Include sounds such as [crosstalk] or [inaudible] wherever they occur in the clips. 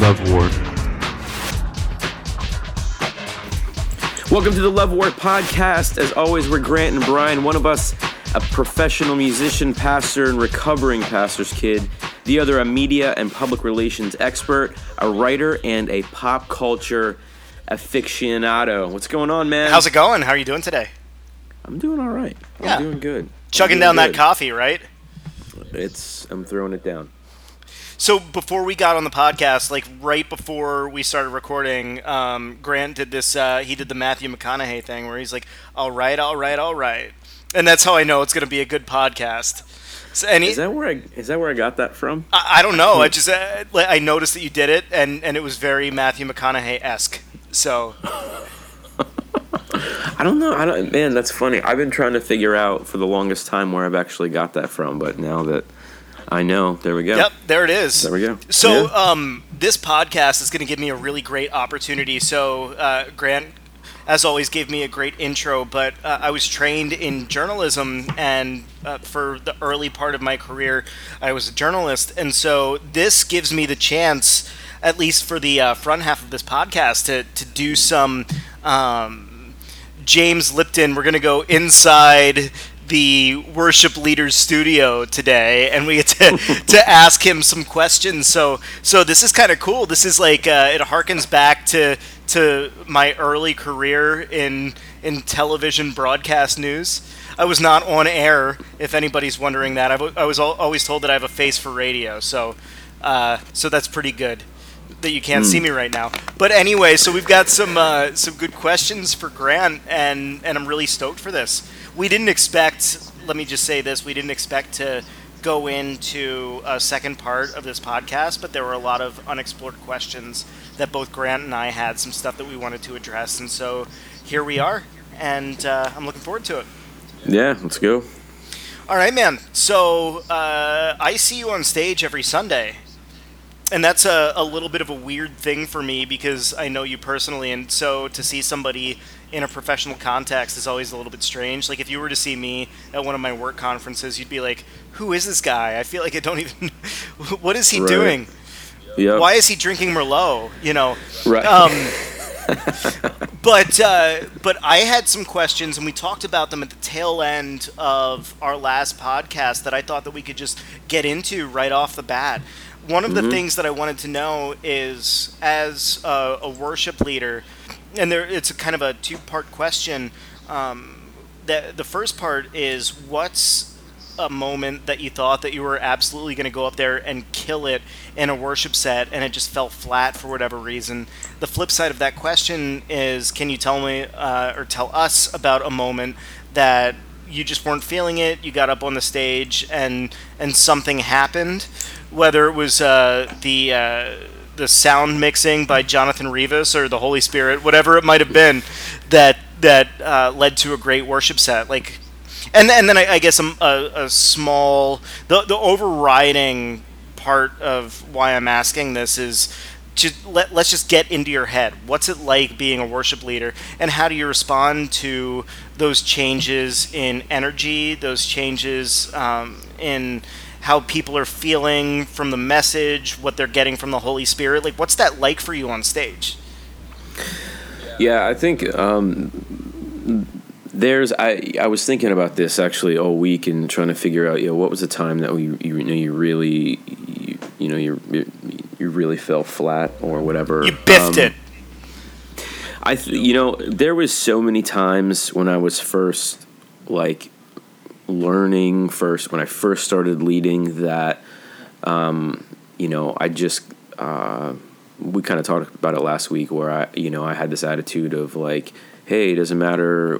Love Ward. Welcome to the Love Ward podcast. As always, we're Grant and Brian, one of us a professional musician, pastor, and recovering pastor's kid. The other, a media and public relations expert, a writer, and a pop culture aficionado. What's going on, man? How's it going? How are you doing today? I'm doing all right. I'm Yeah. doing good. I'm Chugging doing down that coffee, right? It's I'm throwing it down. So before we got on the podcast, like right before we started recording, um, Grant did this. Uh, he did the Matthew McConaughey thing where he's like, "All right, all right, all right," and that's how I know it's going to be a good podcast. So, he, Is that where I is that where I got that from? I, I don't know. I just uh, I noticed that you did it, and and it was very Matthew McConaughey esque. So [laughs] I don't know. I don't. Man, that's funny. I've been trying to figure out for the longest time where I've actually got that from, but now that I know, there we go. Yep, there it is. There we go. So, Yeah. um, this podcast is going to give me a really great opportunity. So, uh, Grant, as always, gave me a great intro, but uh, I was trained in journalism, and uh, for the early part of my career, I was a journalist. And so, this gives me the chance, at least for the uh, front half of this podcast, to, to do some. Um, James Lipton, we're going to go inside the worship leader's studio today and we get to, [laughs] to ask him some questions. So so this is kind of cool. This is like uh, it harkens back to to my early career in in television broadcast news. I was not on air if anybody's wondering that. I've, I was al- always told that I have a face for radio so uh, so that's pretty good that you can't see me right now. But anyway, so we've got some uh, some good questions for Grant, and and I'm really stoked for this. We didn't expect. Let me just say this: we didn't expect to go into a second part of this podcast, but there were a lot of unexplored questions that both Grant and I had, some stuff that we wanted to address, and so here we are, and uh, I'm looking forward to it. Yeah, let's go. All right, man. So uh, I see you on stage every Sunday. And that's a, a little bit of a weird thing for me because I know you personally. And so to see somebody in a professional context is always a little bit strange. Like if you were to see me at one of my work conferences, you'd be like, who is this guy? I feel like I don't even. [laughs] what is he Right. doing? Yeah. Why is he drinking Merlot? You know? Right. Um, [laughs] but uh, but I had some questions, and we talked about them at the tail end of our last podcast that I thought that we could just get into right off the bat. One of the things that I wanted to know is, as a, a worship leader, and there it's a kind of a two-part question. Um, that the first part is what's a moment that you thought that you were absolutely going to go up there and kill it in a worship set and it just fell flat for whatever reason the flip side of that question is can you tell me uh, or tell us about a moment that you just weren't feeling it you got up on the stage and and something happened whether it was uh, the uh, the sound mixing by Jonathan Rivas or the Holy Spirit, whatever it might have been, that that uh, led to a great worship set. Like, and and then I, I guess a, a, a small the the overriding part of why I'm asking this is. Just let, let's just get into your head. What's it like being a worship leader, and how do you respond to those changes in energy, those changes um, in how people are feeling from the message, what they're getting from the Holy Spirit. Like, what's that like for you on stage? Yeah, I think um, there's. I I was thinking about this actually all week and trying to figure out, you know, what was the time that we you, know you really you, you know you you really fell flat or whatever. You biffed Um, it. I th- you know there was so many times when I was first like learning first when I first started leading that um, you know I just uh, we kind of talked about it last week where I you know I had this attitude of like hey it doesn't matter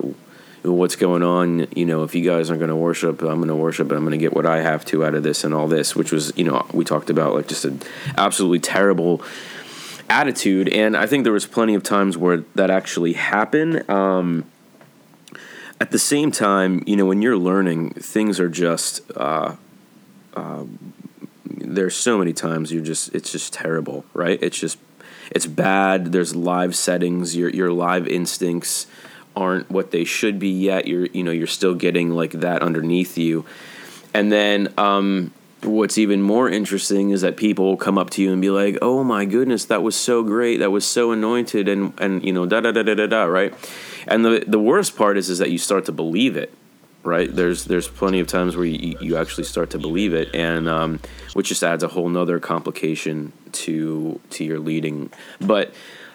what's going on you know if you guys aren't going to worship i'm going to worship and i'm going to get what i have to out of this and all this which was you know we talked about like just an absolutely terrible attitude and i think there was plenty of times where that actually happened. Um, at the same time you know when you're learning things are just uh, uh, there's so many times you're just it's just terrible right? It's just it's bad. There's live settings. Your your live instincts aren't what they should be yet. You're you know you're still getting like that underneath you. And then um what's even more interesting is that people will come up to you and be like, "Oh my goodness, that was so great. That was so anointed," and and you know da da da da da da right. And the the worst part is is that you start to believe it, right? There's there's plenty of times where you, you actually start to believe it, and um, which just adds a whole nother complication to to your leading. But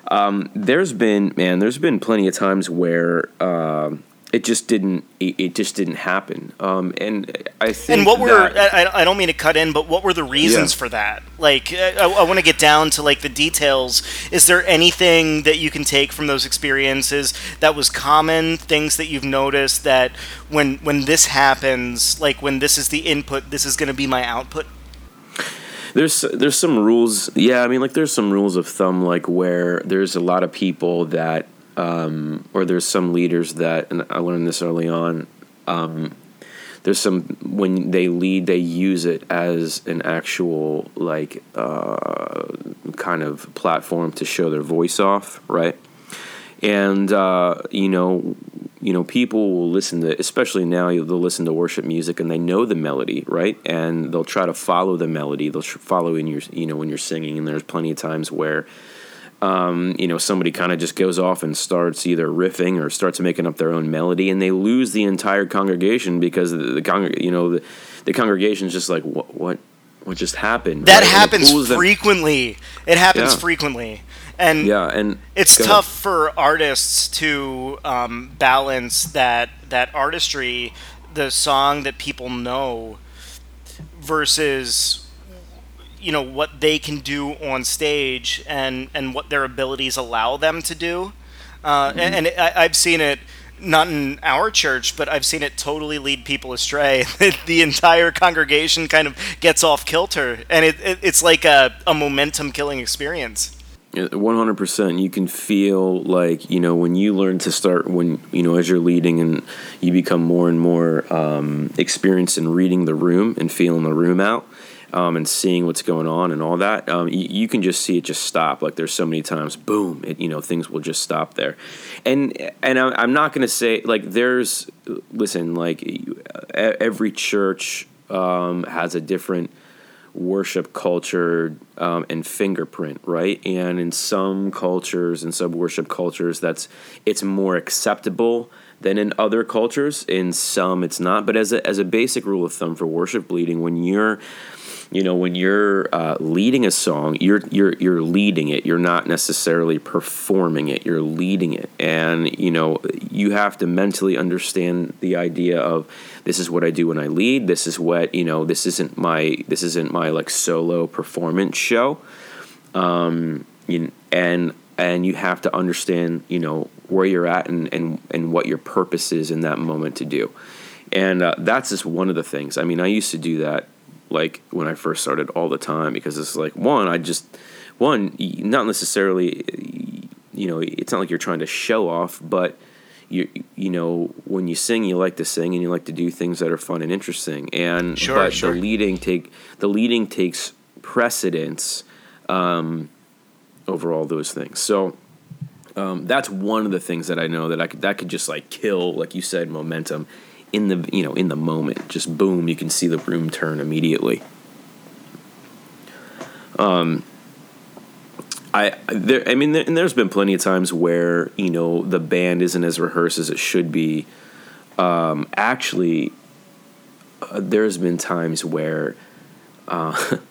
um, there's been man, there's been plenty of times where. Uh, it just didn't it, it just didn't happen. Um, and i think and what were that, I, I don't mean to cut in but what were the reasons Yeah. for that? Like i, I want to get down to like the details. Is there anything that you can take from those experiences that was common things that you've noticed that when when this happens like when this is the input this is going to be my output? There's there's some rules yeah i mean like there's some rules of thumb like where there's a lot of people that um, or there's some leaders that and i learned this early on um, there's some when they lead they use it as an actual like uh, kind of platform to show their voice off right? And uh, you know you know people will listen to especially now they'll listen to worship music and they know the melody right? And they'll try to follow the melody. They'll follow in your you know when you're singing. And there's plenty of times where um, you know somebody kind of just goes off and starts either riffing or starts making up their own melody and they lose the entire congregation because the, the you know the, the congregation's just like what what what just happened that right? And it happens them- frequently it happens Yeah. frequently and yeah and it's go ahead. tough for artists to um, balance that that artistry, the song that people know, versus you know what they can do on stage and and what their abilities allow them to do. Uh, Mm-hmm. And, and I, I've seen it. Not in our church, but I've seen it totally lead people astray. [laughs] the entire congregation kind of gets off kilter, and it, it, it's like a, a momentum killing experience. One hundred percent. You can feel like you know when you learn to start when you know as you're leading and you become more and more um, experienced in reading the room and feeling the room out um, and seeing what's going on and all that. Um, you, you can just see it just stop. Like there's so many times, boom, it, you know things will just stop there. And and I- I'm not gonna say like there's listen like every church um, has a different worship culture um, and fingerprint, right? And in some cultures and sub worship cultures, that's it's more acceptable than in other cultures. In some, it's not. But as a as a basic rule of thumb for worship bleeding, when you're you know when you're uh, leading a song you're you're you're leading it. You're not necessarily performing it. You're leading it. And you know you have to mentally understand the idea of this is what I do when I lead. This is what you know this isn't my this isn't my like solo performance show. Um you, and and you have to understand you know where you're at and and and what your purpose is in that moment to do. And uh, that's just one of the things. I mean i used to do that like when I first started all the time because it's like one I just one not necessarily you know it's not like you're trying to show off but you you know when you sing you like to sing and you like to do things that are fun and interesting. And Sure, but sure. the leading take the leading takes precedence um, over all those things. So um, that's one of the things that I know that I could that could just like kill like you said momentum in the you know in the moment just boom you can see the room turn immediately um I there I mean there, and there's been plenty of times where you know the band isn't as rehearsed as it should be um actually uh, there's been times where uh [laughs]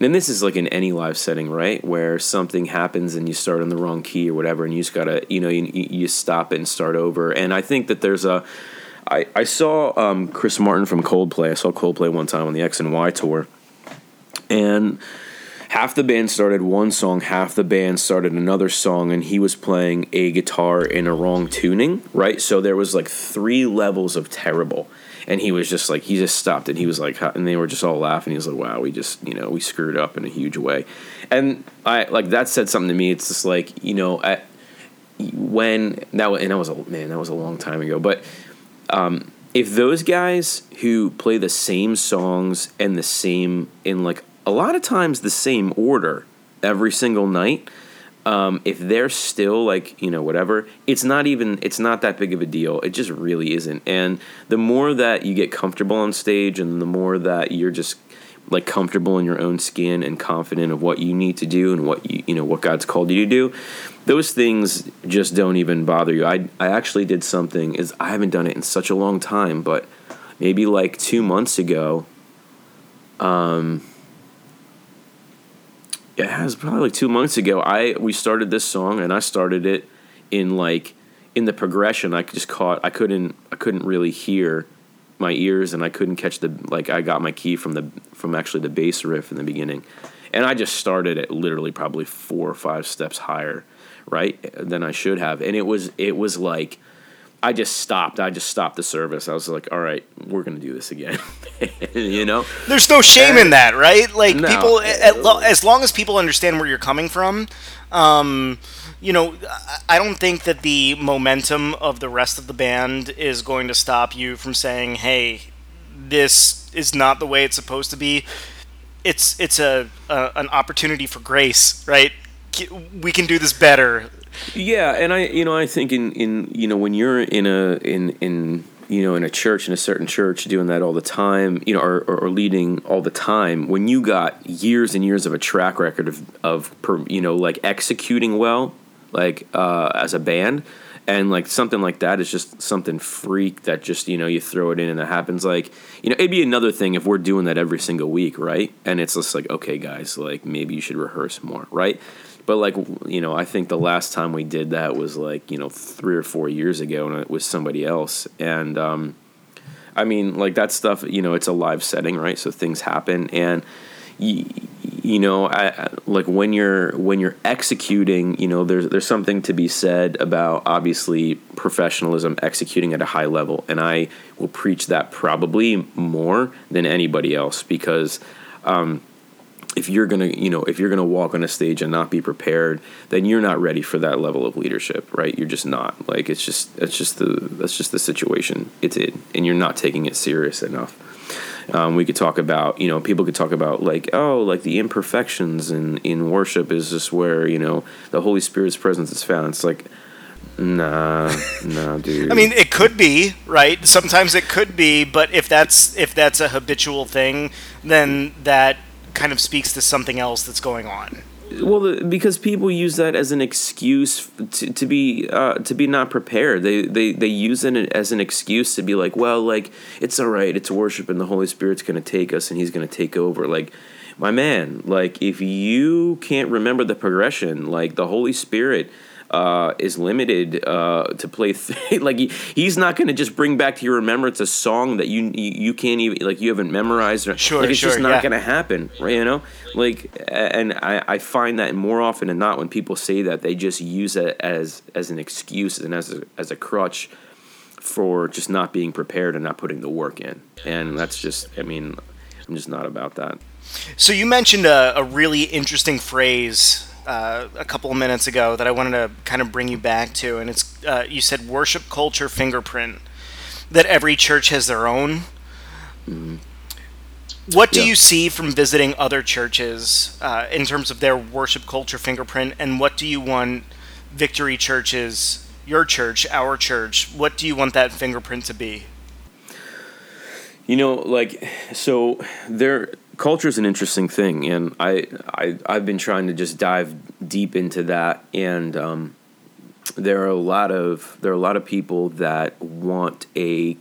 and this is like in any live setting, right? Where something happens and you start on the wrong key or whatever, and you just gotta, you know, you, you stop it and start over. And I think that there's a, I, I saw um, Chris Martin from Coldplay. I saw Coldplay one time on the X and Y tour, and half the band started one song, half the band started another song, and he was playing a guitar in a wrong tuning, right? So there was like three levels of terrible. And he was just like, he just stopped and he was like, and they were just all laughing. He was like, wow, we just, you know, we screwed up in a huge way. And I, like, that said something to me. It's just like, you know, at, when, that was, and that was a, man, that was a long time ago. But um, if those guys who play the same songs and the same in like a lot of times the same order every single night um, if they're still like you know whatever it's not even it's not that big of a deal. It just really isn't. And the more that you get comfortable on stage and the more that you're just like comfortable in your own skin and confident of what you need to do and what you you know what God's called you to do, those things just don't even bother you. I I actually did something is I haven't done it in such a long time, but maybe like two months ago. Um, it was probably like two months ago. I we started this song and I started it in like in the progression. I just caught. I couldn't. I couldn't really hear my ears and I couldn't catch the like I got my key from the from actually the bass riff in the beginning. And I just started it literally probably four or five steps higher, right? Than I should have. And it was it was like I just stopped. I just stopped the service. I was like, "All right, we're gonna do this again." [laughs] you know, there's no shame and, in that, right? Like no, people, as long as people understand where you're coming from, um, you know, I don't think that the momentum of the rest of the band is going to stop you from saying, "Hey, this is not the way it's supposed to be." It's it's a, a an opportunity for grace, right? We can do this better. Yeah, and I you know I think in in you know when you're in a in in you know, in a church, in a certain church, doing that all the time, you know, or, or, or, leading all the time, when you got years and years of a track record of, of you know, like executing well, like uh, as a band and like something like that is just something freak that just you know you throw it in and it happens. Like you know it'd be another thing if we're doing that every single week right? And it's just like okay guys like maybe you should rehearse more right but like you know i think the last time we did that was like you know three or four years ago and it was somebody else. And um i mean like that stuff you know it's a live setting right? So things happen. And you, you know, I, like when you're when you're executing, you know, there's there's something to be said about obviously professionalism, executing at a high level, and I will preach that probably more than anybody else because. Um, if you're gonna you know if you're gonna walk on a stage and not be prepared then you're not ready for that level of leadership right you're just not like it's just it's just the that's just the situation it's it and you're not taking it serious enough um, we could talk about, you know, people could talk about like, oh, like the imperfections in in worship is just where you know the Holy Spirit's presence is found. It's like, nah, nah, [laughs] dude. I mean, it could be right. Sometimes it could be, but if that's if that's a habitual thing, then that kind of speaks to something else that's going on. Well, because people use that as an excuse to, to be uh, to be not prepared. They, they they use it as an excuse to be like, well, like it's all right. It's worship, and the Holy Spirit's going to take us, and He's going to take over. Like, my man, like if you can't remember the progression, like the Holy Spirit uh, is limited uh, to play. Th- [laughs] like he, he's not going to just bring back to your remembrance a song that you you can't even like you haven't memorized. Or, sure, like it's sure, just not yeah. going to happen, right? You know, like and I, I find that more often than not when people say that they just use it as as an excuse and as a, as a crutch for just not being prepared and not putting the work in, and that's just I mean I'm just not about that. So you mentioned a, a really interesting phrase uh, a couple of minutes ago that I wanted to kind of bring you back to, and it's uh, you said worship culture fingerprint that every church has their own. Mm-hmm. What do yeah. you see from visiting other churches uh, in terms of their worship culture fingerprint, and what do you want Victory churches, your church, our church, what do you want that fingerprint to be? You know, like so there culture is an interesting thing, and I, I I've been trying to just dive deep into that, and um, there are a lot of there are a lot of people that want a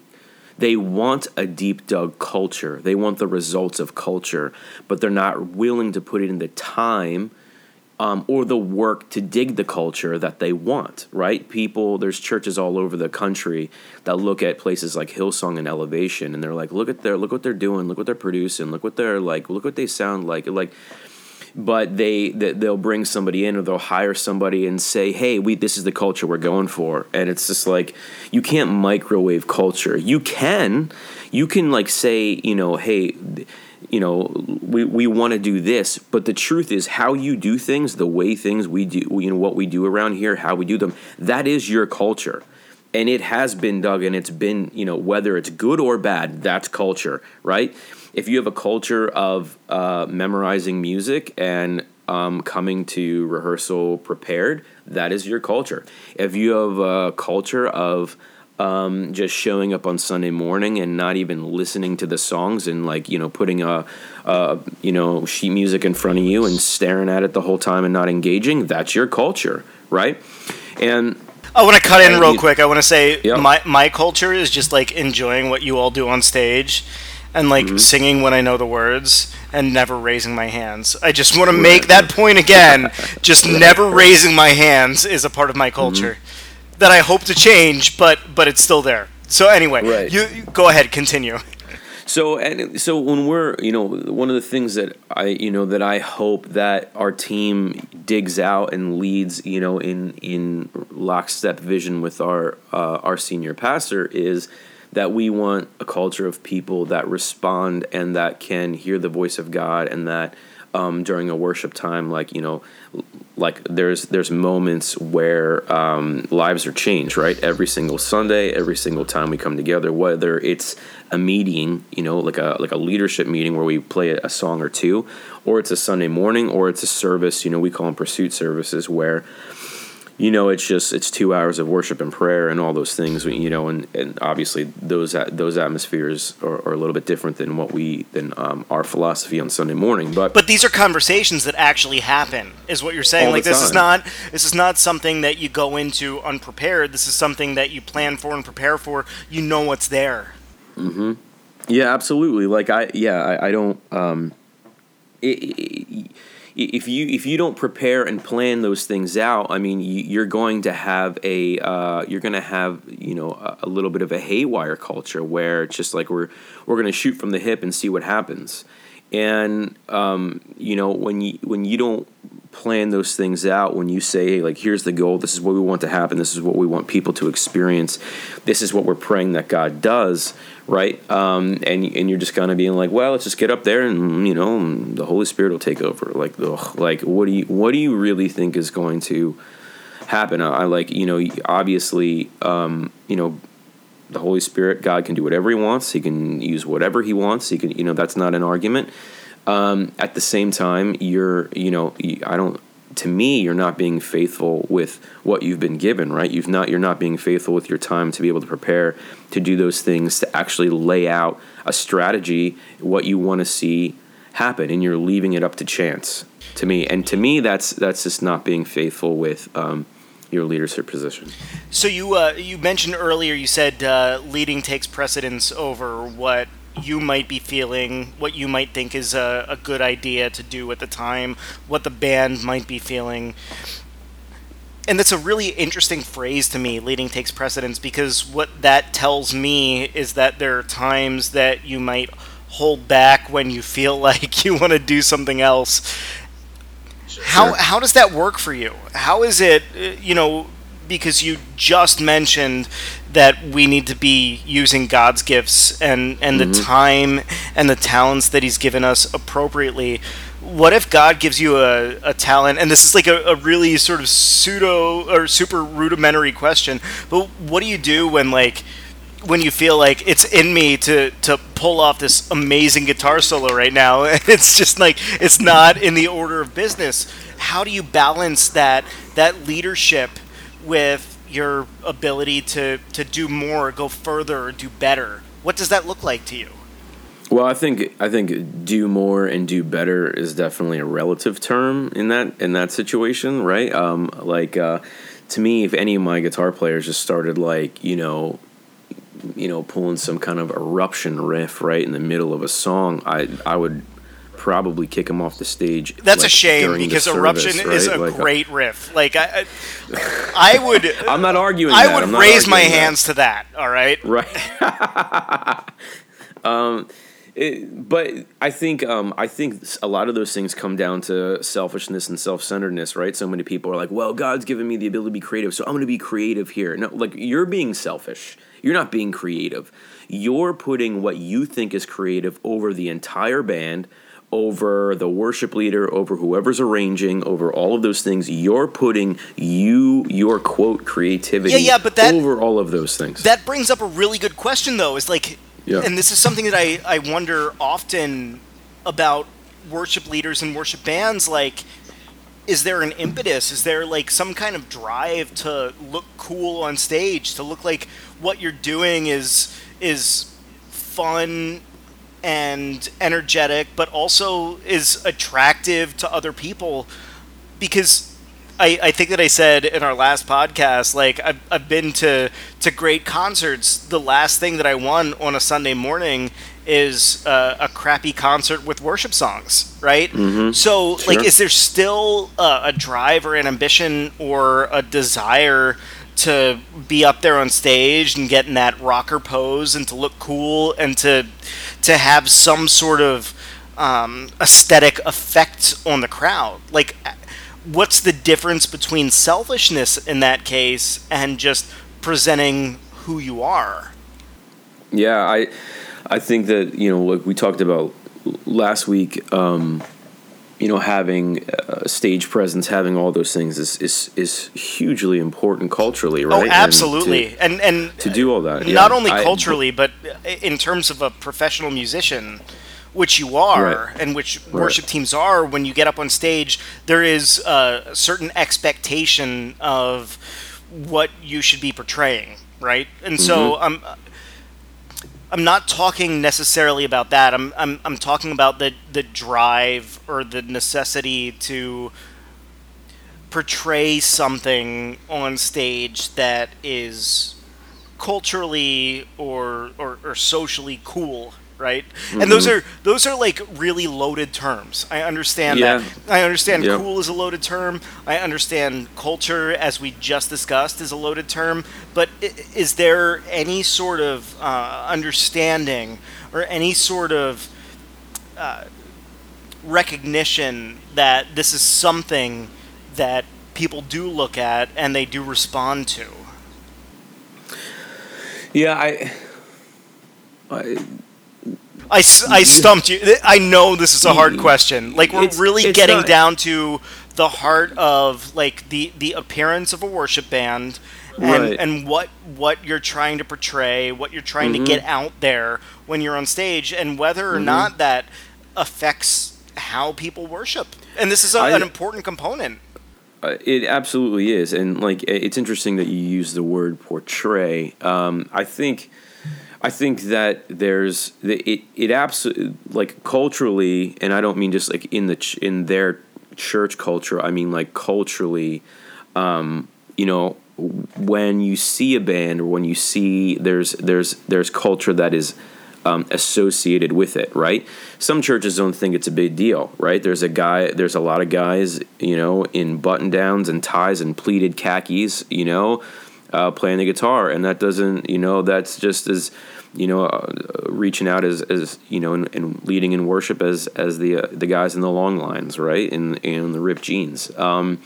they want a deep dug culture. They want the results of culture, but they're not willing to put in the time um, or the work to dig the culture that they want, right? People, there's churches all over the country that look at places like Hillsong and Elevation, and they're like, look at their, look what they're doing, look what they're producing, look what they're like, look what they sound like, like. But they they'll bring somebody in, or they'll hire somebody and say, "Hey, we this is the culture we're going for," and it's just like you can't microwave culture. You can, you can like say, you know, hey you know, we, we want to do this, but the truth is how you do things, the way things we do, you know, what we do around here, how we do them, that is your culture. And it has been dug and it's been, you know, whether it's good or bad, that's culture, right? If you have a culture of uh, memorizing music and um, coming to rehearsal prepared, that is your culture. If you have a culture of um, just showing up on Sunday morning and not even listening to the songs and like you know putting a, a you know sheet music in front of you and staring at it the whole time and not engaging. That's your culture, right? And I want to cut in real quick. I want to say my my culture is just like enjoying what you all do on stage, and like mm-hmm. singing when I know the words and never raising my hands. I just want to make that point again. [laughs] just never raising my hands is a part of my culture mm-hmm. That I hope to change, but but it's still there. So anyway, right. you, you go ahead, continue. So and so when we're you know one of the things that I you know that I hope that our team digs out and leads you know in in lockstep vision with our uh, our senior pastor is that we want a culture of people that respond and that can hear the voice of God and that um, during a worship time, like you know, like there's there's moments where um, lives are changed, right? Every single Sunday, every single time we come together, whether it's a meeting, you know, like a like a leadership meeting where we play a song or two, or it's a Sunday morning, or it's a service, you know, we call them pursuit services where you know it's just it's two hours of worship and prayer and all those things you know and, and obviously those those atmospheres are, are a little bit different than what we than um, our philosophy on sunday morning but but these are conversations that actually happen is what you're saying. Like this time. is not this is not something that you go into unprepared. This is something that you plan for and prepare for. You know what's there. Mm-hmm. Yeah absolutely. Like i yeah i, I don't um it, it, if you if you don't prepare and plan those things out, I mean, you're going to have a uh, you're going to have you know a, a, little bit of a haywire culture where it's just like we're we're going to shoot from the hip and see what happens. And um, you know when you when you don't plan those things out, when you say hey, like here's the goal, this is what we want to happen, this is what we want people to experience, this is what we're praying that God does right? Um, and and you're just kind of being like, well, let's just get up there and you know the Holy Spirit will take over. Like, ugh, like what do you what do you really think is going to happen? I, I like you know obviously um, you know the Holy Spirit, God can do whatever He wants. He can use whatever He wants. He can you know that's not an argument. Um, at the same time, you're you know I don't to me you're not being faithful with what you've been given right? You've not you're not being faithful with your time to be able to prepare to do those things to actually lay out a strategy what you want to see happen and you're leaving it up to chance to me. And to me that's that's just not being faithful with um, your leadership position. So you uh, you mentioned earlier you said uh, leading takes precedence over what you might be feeling, what you might think is a, a good idea to do at the time, what the band might be feeling. And that's a really interesting phrase to me, leading takes precedence, because what that tells me is that there are times that you might hold back when you feel [laughs] like you want to do something else. Sure. How, how does that work for you? How is it, uh, you know, because you just mentioned that we need to be using God's gifts and, and mm-hmm. the time and the talents that He's given us appropriately. What if God gives you a, a talent, and this is like a, a really sort of pseudo or super rudimentary question, but what do you do when, like, when you feel like it's in me to to pull off this amazing guitar solo right now [laughs] it's just like it's not in the order of business how do you balance that that leadership with your ability to, to do more, go further, do better. What does that look like to you? Well, I think I think do more and do better is definitely a relative term in that in that situation, right? Um, like uh, to me, if any of my guitar players just started like you know, you know, pulling some kind of eruption riff right in the middle of a song, I I would probably kick him off the stage. That's like, a shame because Eruption right? is a like, great riff. Like I, I, I would. [laughs] I'm not arguing. I that. would raise my hands to that. All right. Right. [laughs] um, it, but I think um, I think a lot of those things come down to selfishness and self-centeredness, right? So many people are like, "Well, God's given me the ability to be creative, so I'm going to be creative here." No, like you're being selfish. You're not being creative. You're putting what you think is creative over the entire band, over the worship leader, over whoever's arranging, over all of those things. You're putting you your quote creativity yeah, yeah, but that, over all of those things. That brings up a really good question though. Is like yeah. and this is something that I, I wonder often about worship leaders and worship bands, like is there an impetus? Is there like some kind of drive to look cool on stage, to look like what you're doing is is fun and energetic, but also is attractive to other people? Because I, I think that I said in our last podcast, like I've, I've been to to great concerts. The last thing that I won on a Sunday morning is uh, a crappy concert with worship songs, right? Mm-hmm. So, Sure. like, is there still uh, a drive or an ambition or a desire to be up there on stage and get in that rocker pose and to look cool and to to have some sort of um, aesthetic effect on the crowd? Like, what's the difference between selfishness in that case and just presenting who you are? Yeah, I I think that you know like we talked about last week. Um, you know, having a stage presence, having all those things is is, is hugely important culturally, right? Oh, And absolutely. to- and and to do all that, not yeah. only I- culturally, but in terms of a professional musician, which you are, Right. and which worship teams are. When you get up on stage, there is a certain expectation of what you should be portraying, right? And so Mm-hmm. I'm. Not talking necessarily about that. I'm, I'm, I'm talking about the, the drive or the necessity to portray something on stage that is culturally or, or, or socially cool right and those are those are like really loaded terms i understand Yeah. that i understand Yeah. cool is a loaded term i understand culture as we just discussed is a loaded term but is there any sort of uh, understanding or any sort of uh, recognition that this is something that people do look at and they do respond to. Yeah, I. I I, I stumped you. I know this is a hard question. Like we're It's- really it's getting not- down to the heart of like the the appearance of a worship band and Right. Mm-hmm. and what what you're trying to portray, what you're trying to get out there when you're on stage and whether or not that affects how people worship. And this is a, I- an important component. Uh, It absolutely is, and like it's interesting that you use the word portray. Um, I think, I think that there's the, it. It absolutely like culturally, and I don't mean just like in the ch- in their church culture. I mean like culturally. Um, you know, when you see a band or when you see there's there's there's culture that is um, associated with it, right? Some churches don't think it's a big deal, right? There's a guy, there's a lot of guys, you know, in button downs and ties and pleated khakis, you know, uh, playing the guitar, and that doesn't, you know, that's just as, you know, uh, reaching out as, as you know, and, and leading in worship as as the uh, the guys in the long lines, right? In in the ripped jeans. Um,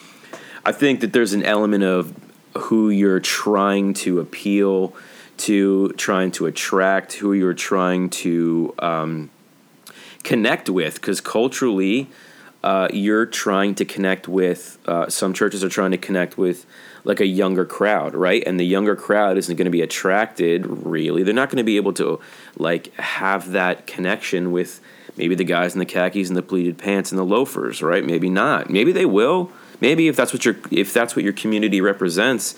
I think that there's an element of who you're trying to appeal to, trying to attract, who you're trying to um, connect with, because culturally, uh, you're trying to connect with. Uh, some churches are trying to connect with like a younger crowd, right? And the younger crowd isn't going to be attracted. Really, they're not going to be able to like have that connection with maybe the guys in the khakis and the pleated pants and the loafers, right? Maybe not. Maybe they will. Maybe if that's what your if that's what your community represents.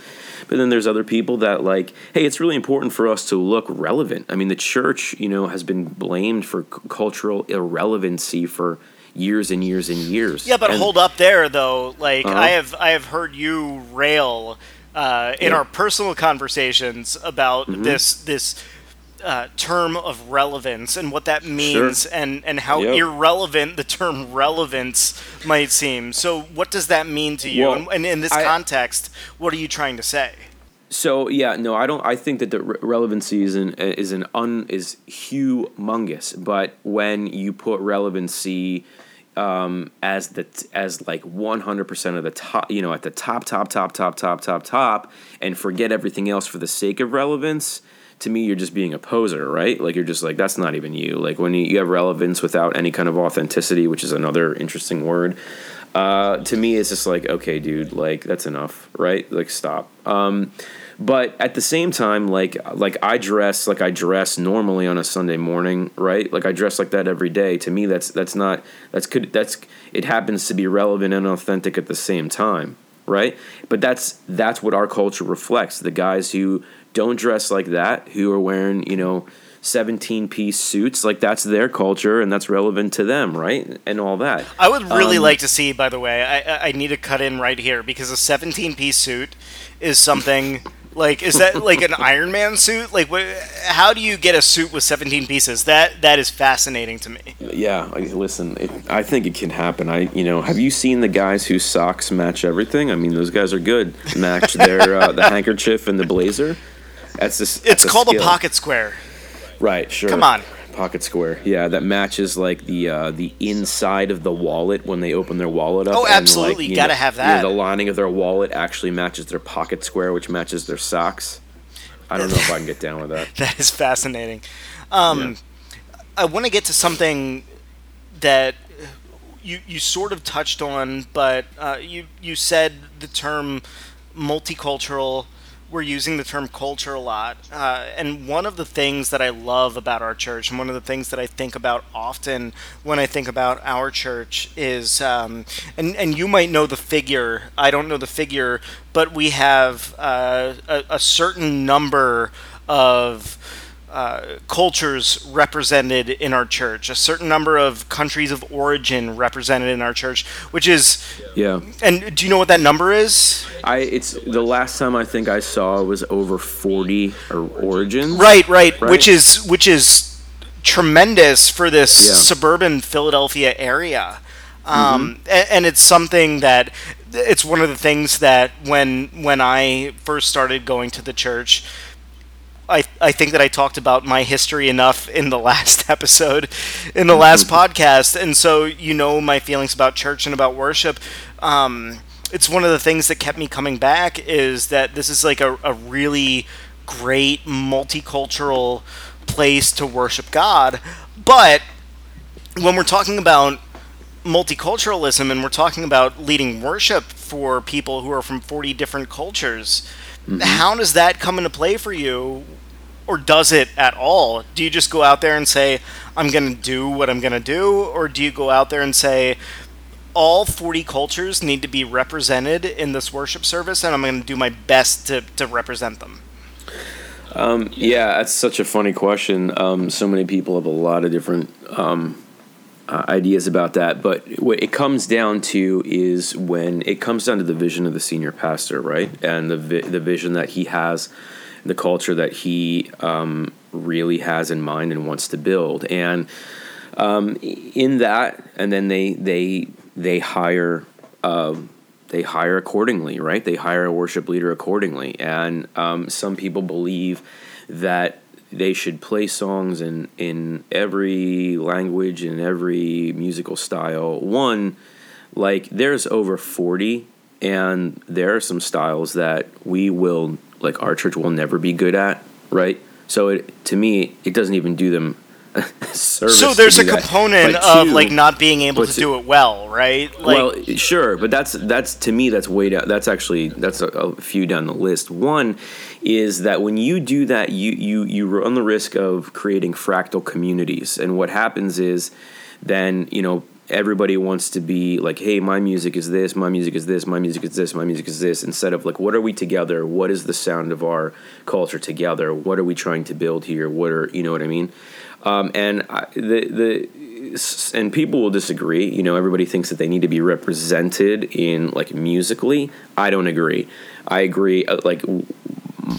But then there's other people that like, hey, it's really important for us to look relevant. I mean, the church, you know, has been blamed for c- cultural irrelevancy for years and years and years. Yeah, but And- hold up there though. Like Uh-huh. I have I have heard you rail uh, in Yeah. our personal conversations about Mm-hmm. this this uh, term of relevance and what that means and and how Yep. irrelevant the term relevance might seem. So what does that mean to you? Well, and, and in this I- context, what are you trying to say? So yeah, no, I don't. I think that the re- relevancy is an is an un is humongous. But when you put relevancy um, as the as like one hundred percent of the top, you know, at the top, top, top, top, top, top, top, and forget everything else for the sake of relevance. To me, you're just being a poser, right? Like you're just like that's not even you. Like when you, you have relevance without any kind of authenticity, which is another interesting word. Uh, to me, it's just like, okay, dude, like that's enough, right? Like, stop. Um, but at the same time, like like I dress like I dress normally on a Sunday morning, right? Like I dress like that every day. To me, that's that's not that's could that's it happens to be relevant and authentic at the same time, right? But that's that's what our culture reflects. The guys who don't dress like that, who are wearing you know 17 piece suits like that's their culture and that's relevant to them right and all that i would really um, like to see by the way I, I need to cut in right here because a 17 piece suit is something like is that like an iron man suit? Like what, how do you get a suit with 17 pieces? That that is fascinating to me. Yeah like, listen it, i think it can happen. I you know have you seen the guys whose socks match everything? I mean those guys are good. Match their uh, [laughs] the handkerchief and the blazer. That's just it's called a, a pocket square. Right, sure. Come on. Pocket square, yeah, that matches like the uh, the inside of the wallet when they open their wallet up. Oh, absolutely, and, like, you, you gotta know, have that. the lining of their wallet actually matches their pocket square, which matches their socks. I don't know if I can get down with that. [laughs] that is fascinating. Um, yeah. I want to get to something that you you sort of touched on, but uh, you you said the term multicultural we're using the term culture a lot. Uh, and one of the things that I love about our church, and one of the things that I think about often when I think about our church, is, um, and, and you might know the figure, I don't know the figure, but we have uh, a, a certain number of uh, cultures represented in our church, a certain number of countries of origin represented in our church, which is yeah. And do you know what that number is? I it's the last time I think I saw was over forty or origins. Right, right, right, which is which is tremendous for this yeah. suburban Philadelphia area. Um, mm-hmm. and, and it's something that it's one of the things that when when I first started going to the church, I, I think that I talked about my history enough in the [laughs] last episode, in the last mm-hmm. podcast, and so you know my feelings about church and about worship. Um, it's one of the things that kept me coming back is that this is like a, a really great multicultural place to worship God, but when we're talking about multiculturalism and we're talking about leading worship for people who are from 40 different cultures, mm-hmm. how does that come into play for you or does it at all? Do you just go out there and say, I'm going to do what I'm going to do? Or do you go out there and say, all 40 cultures need to be represented in this worship service, and I'm going to do my best to, to represent them? Um, yeah, that's such a funny question. Um, so many people have a lot of different um, uh, ideas about that, but what it comes down to is when it comes down to the vision of the senior pastor, right, and the vi- the vision that he has the culture that he um, really has in mind and wants to build. And um, in that, and then they they they hire. Uh, they hire accordingly, right? They hire a worship leader accordingly, and um, some people believe that they should play songs in in every language and every musical style. One, like there's over forty, and there are some styles that we will like our church will never be good at, right? So it to me, it doesn't even do them [laughs] service. so there's a component of like not being able to, to, do it well, right? Like, well, sure, but that's that's to me that's way down. That's actually that's a, a, few down the list. One is that when you do that, you you you run the risk of creating fractal communities, and what happens is then you know everybody wants to be like, hey, my music is this, my music is this, my music is this, my music is this, instead of like, what are we together? What is the sound of our culture together? What are we trying to build here? What are, you know what I mean? Um, and I, the, the, and people will disagree. You know, everybody thinks that they need to be represented in like musically. I don't agree. I agree. Uh, like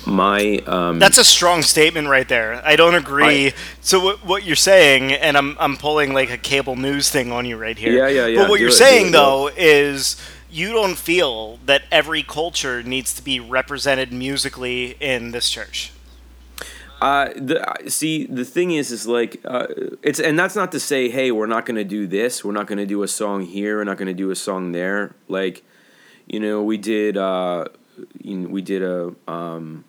my um, that's a strong statement right there. I don't agree. I, so what, what you're saying, and I'm I'm pulling like a cable news thing on you right here. Yeah, yeah, yeah. But what you're it, saying though is you don't feel that every culture needs to be represented musically in this church. Uh, the, see, the thing is, is like uh, it's, and that's not to say, hey, we're not going to do this. We're not going to do a song here. We're not going to do a song there. Like, you know, we did. Uh, you know, we did a um,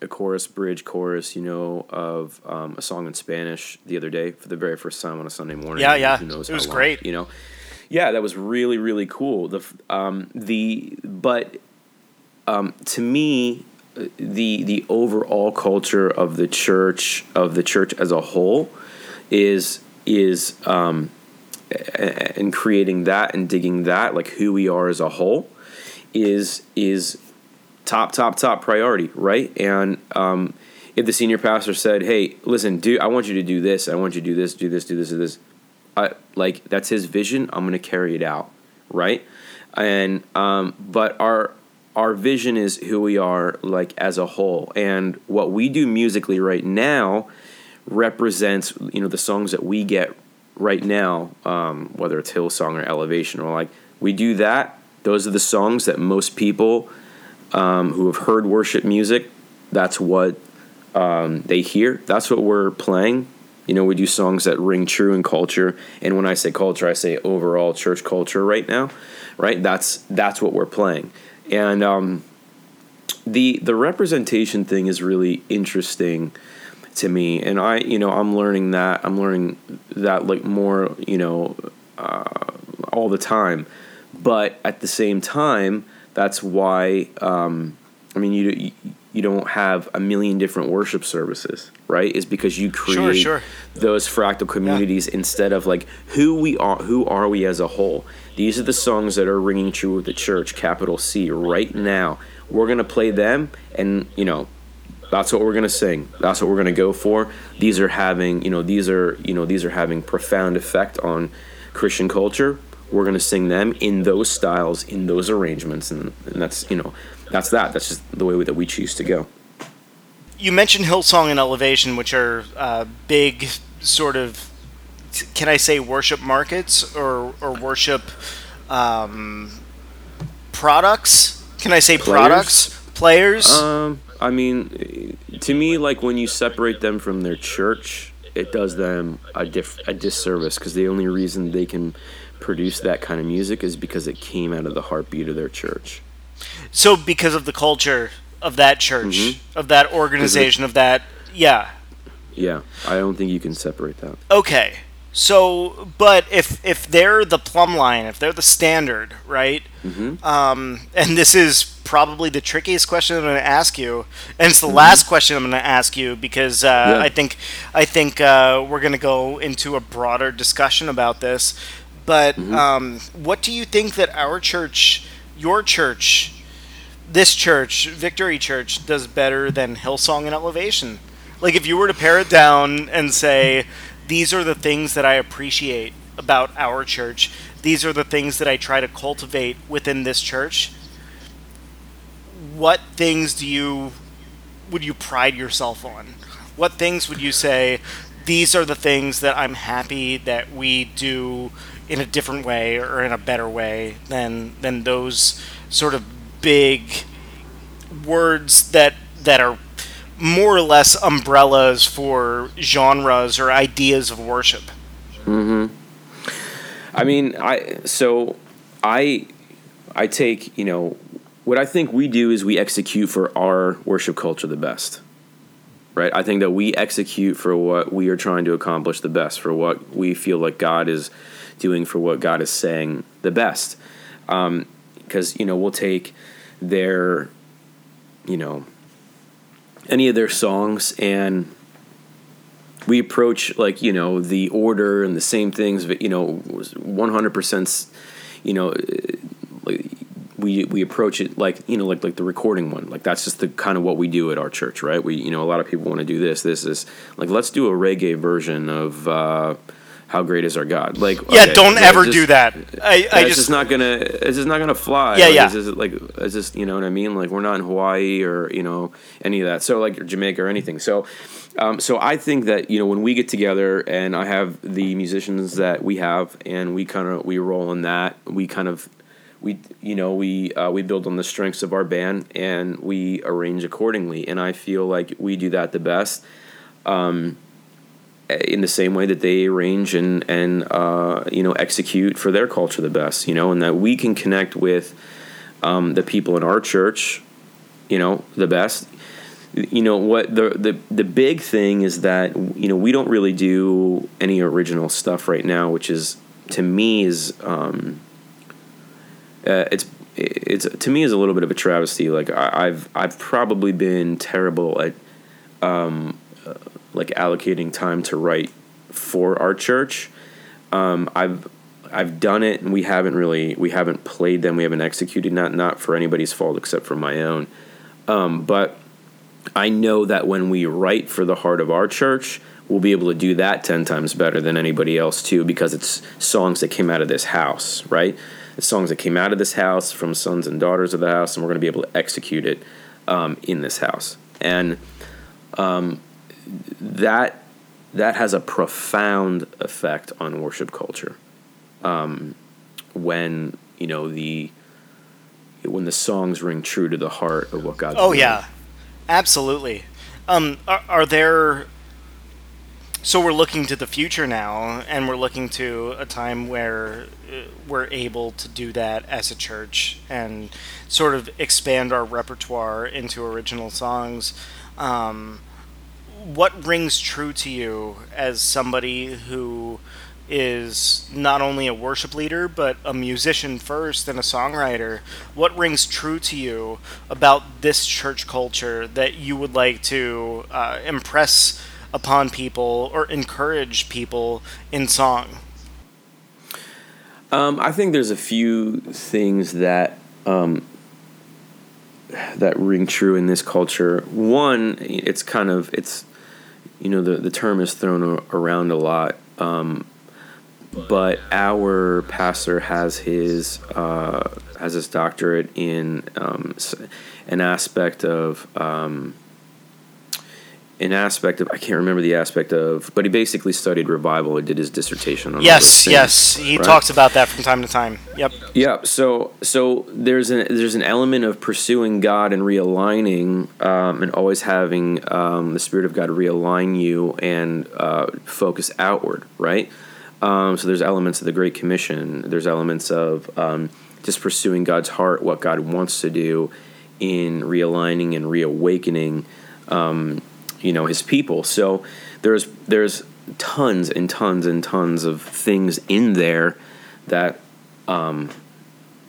a chorus, bridge, chorus, you know, of um, a song in Spanish the other day for the very first time on a Sunday morning. Yeah, yeah, Who knows it was long, great. You know, yeah, that was really really cool. The um, the but um, to me, the the overall culture of the church of the church as a whole is is um, and creating that and digging that like who we are as a whole is is top top top priority right? And um, if the senior pastor said hey listen do i want you to do this i want you to do this do this do this do this I, like that's his vision i'm going to carry it out right? And um, but our our vision is who we are like as a whole. And what we do musically right now represents you know the songs that we get right now um, whether it's hillsong or elevation or like we do that. Those are the songs that most people um, who have heard worship music that's what um, they hear. That's what we're playing. You know we do songs that ring true in culture. And when i say culture i say overall church culture right now right? That's that's what we're playing. And um, the the representation thing is really interesting to me. And i you know i'm learning that i'm learning that like more you know uh, all the time. But at the same time that's why um, i mean you you don't have a million different worship services right? Is because you create Sure, sure. those fractal communities instead of like who we are who are we as a whole? These are the songs that are ringing true with the church capital c right now. We're going to play them and you know that's what we're going to sing. That's what we're going to go for. These are having you know these are you know these are having profound effect on christian culture we're going to sing them in those styles in those arrangements and, and that's you know that's that that's just the way that we choose to go You mentioned Hillsong and Elevation, which are uh, big sort of, can I say worship markets or, or worship um, products? Can I say Players? products? Players? Um, I mean, to me, like when you separate them from their church, it does them a diff- a disservice because the only reason they can produce that kind of music is because it came out of the heartbeat of their church. so because of the culture of that church, Mm-hmm. of that organization, of that, yeah. Yeah, I don't think you can separate that. Okay. So, but if if they're the plumb line, if they're the standard, right? Mm-hmm. Um, and this is probably the trickiest question I'm going to ask you, and it's the Mm-hmm. last question I'm going to ask you because uh, Yeah. I think I think uh, we're going to go into a broader discussion about this. But Mm-hmm. um, what do you think that our church, your church, this church, Victory Church, does better than Hillsong and Elevation? Like, if you were to pare it down and say, these are the things that I appreciate about our church, these are the things that I try to cultivate within this church, what things do you would you pride yourself on? What things would you say these are the things that I'm happy that we do in a different way or in a better way than than those sort of big words that that are more or less umbrellas for genres or ideas of worship. Mhm. I mean, I so I I take you know what I think we do is we execute for our worship culture the best, right? I think that we execute for what we are trying to accomplish the best, for what we feel like God is doing, for what God is saying the best, because you know we'll take their you know any of their songs and we approach like you know the order and the same things but you know 100% you know uh, we we approach it like you know like like the recording one. Like that's just the kind of what we do at our church right? We you know a lot of people want to do this this this. Like let's do a reggae version of uh how great is our god? Like Yeah, okay, don't ever just- do that. I, I it's just, just not gonna it's just not gonna fly. Yeah, like, yeah. it's just like it's just you know what i mean? Like we're not in hawaii or you know any of that. So like jamaica or anything. So um, so i think that you know when we get together and i have the musicians that we have and we kind of we roll in that we kind of we you know we uh, we build on the strengths of our band and we arrange accordingly. And i feel like we do that the best in the same way that they arrange and and uh, you know execute for their culture the best, you know, and that we can connect with um, the people in our church, you know, the best. You know what the the the big thing is that you know we don't really do any original stuff right now, which is to me is um, uh, it's it's to me is a little bit of a travesty. Like I, have I've probably been terrible at um, like allocating time to write for our church. Um, I've I've done it, and we haven't really we haven't played them. We haven't executed not not for anybody's fault except for my own. Um, but I know that when we write for the heart of our church, we'll be able to do that ten times better than anybody else too, because it's songs that came out of this house, right? It's songs that came out of this house from sons and daughters of the house, and we're going to be able to execute it um, in this house, and um, that that has a profound effect on worship culture. Um, when you know the when the songs ring true to the heart of what God. Oh doing. yeah, absolutely. Um, are, are there? So we're looking to the future now, and we're looking to a time where uh, we're able to do that as a church and sort of expand our repertoire into original songs. Um, what rings true to you as somebody who is not only a worship leader but a musician first and a songwriter? What rings true to you about this church culture that you would like to uh, impress upon people or encourage people in song? Um, i think there's a few things that um, that ring true in this culture. One it's kind of it's you know the the term is thrown around a lot. Um, but our pastor has his uh, has his doctorate in um, an aspect of um, an aspect of I can't remember the aspect of, but he basically studied revival and did his dissertation on. Yes, yes, he right? talks about that from time to time. Yep. Yeah. So so there's an there's an element of pursuing God and realigning, um, and always having um, the Spirit of God realign you and uh, focus outward, right? Um, so there's elements of the Great Commission. There's elements of um, just pursuing God's heart, what God wants to do in realigning and reawakening. You know his people. So there's there's tons and tons and tons of things in there that um,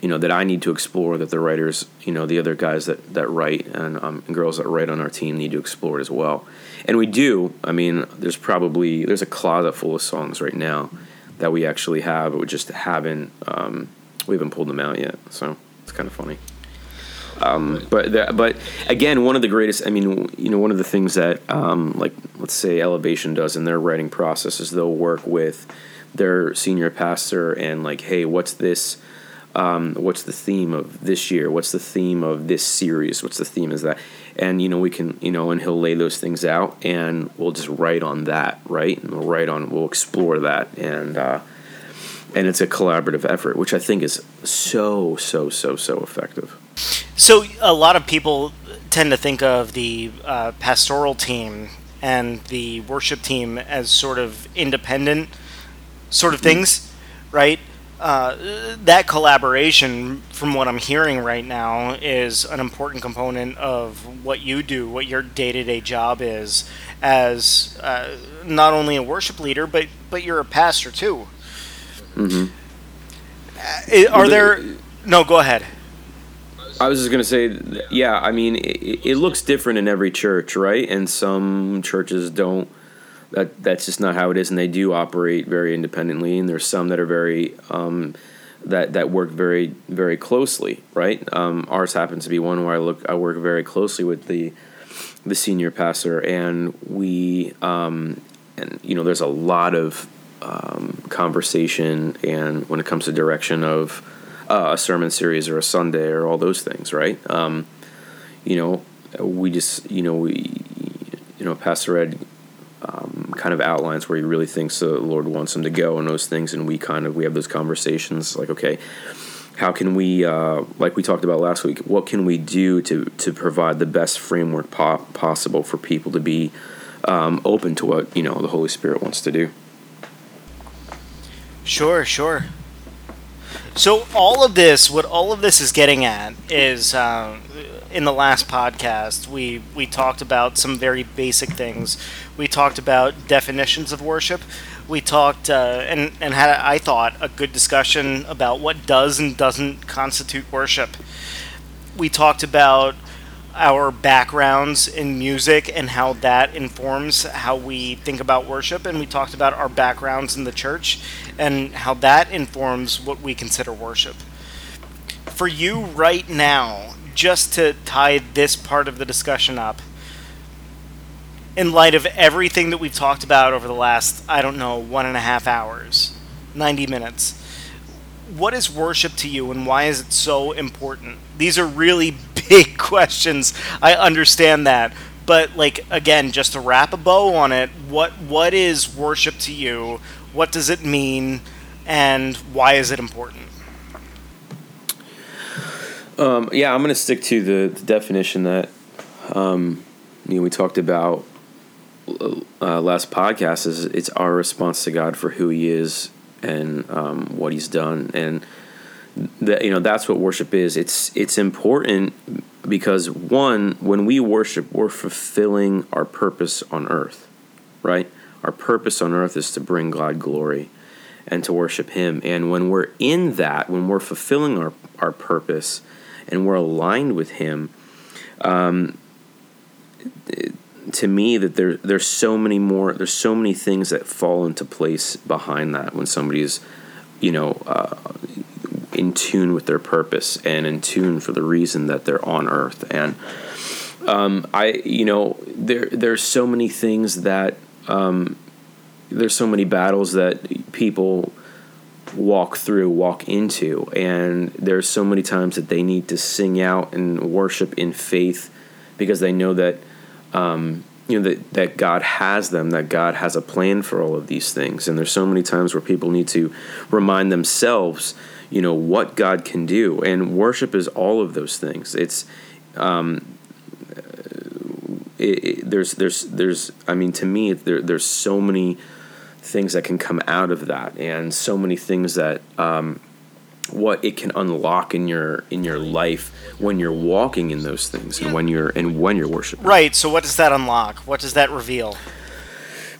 you know that I need to explore that the writers you know the other guys that that write and, um, and girls that write on our team need to explore as well. And we do. I mean, there's probably there's a closet full of songs right now that we actually have, but we just haven't um, we haven't pulled them out yet. So it's kind of funny. Um, but but again, one of the greatest. I mean, you know, one of the things that um, like let's say Elevation does in their writing process is they'll work with their senior pastor and like, hey, what's this? Um, what's the theme of this year? What's the theme of this series? What's the theme is that? And you know, we can you know, and he'll lay those things out, and we'll just write on that, right? And we'll write on, we'll explore that, and uh, and it's a collaborative effort, which I think is so so so so effective. So a lot of people tend to think of the uh, pastoral team and the worship team as sort of independent sort of things, right? Uh, that collaboration, from what I'm hearing right now, is an important component of what you do, what your day-to-day job is, as uh, not only a worship leader, but but you're a pastor too. Mm-hmm. Uh, are there? No, go ahead. I was just gonna say, yeah. I mean, it, it, looks different in every church, right? And some churches don't. That that's just not how it is, and they do operate very independently. And there's some that are very um, that that work very very closely, right? Um, ours happens to be one where I look, I work very closely with the the senior pastor, and we um, and you know, there's a lot of um, conversation, and when it comes to direction of uh, a sermon series or a Sunday or all those things, right? Um, you know, we just, you know, we, you know, Pastor Ed um, kind of outlines where he really thinks the Lord wants him to go and those things, and we kind of we have those conversations like, okay, how can we, uh, like we talked about last week, what can we do to to provide the best framework po- possible for people to be um, open to what you know the Holy Spirit wants to do? Sure, sure. So all of this, what all of this is getting at, is um, in the last podcast we we talked about some very basic things. We talked about definitions of worship. We talked uh, and and had I thought a good discussion about what does and doesn't constitute worship. We talked about our backgrounds in music and how that informs how we think about worship and we talked about our backgrounds in the church and how that informs what we consider worship. For you right now, just to tie this part of the discussion up, in light of everything that we've talked about over the last, I don't know, one and a half hours, 90 minutes, what is worship to you and why is it so important? These are really big [laughs] questions. I understand that. But like again, just to wrap a bow on it, what what is worship to you? What does it mean and why is it important? Um, yeah, I'm going to stick to the, the definition that um, you know we talked about uh, last podcast. Is it's our response to God for who He is and um, what He's done, and that you know that's what worship is. It's it's important because one, when we worship, we're fulfilling our purpose on earth, right? Our purpose on earth is to bring God glory and to worship Him. And when we're in that, when we're fulfilling our, our purpose and we're aligned with Him, um, to me that there there's so many more there's so many things that fall into place behind that when somebody's you know uh, in tune with their purpose and in tune for the reason that they're on earth and um, I you know there there's so many things that um, there's so many battles that people walk through walk into and there's so many times that they need to sing out and worship in faith because they know that um, you know that, that God has them, that God has a plan for all of these things. And there's so many times where people need to remind themselves, you know, what God can do. And worship is all of those things. It's um, it, it, there's there's there's I mean to me there, there's so many things that can come out of that, and so many things that um, what it can unlock in your in your life when you're walking in those things and when you're and when you're worshiping. Right. So what does that unlock? What does that reveal?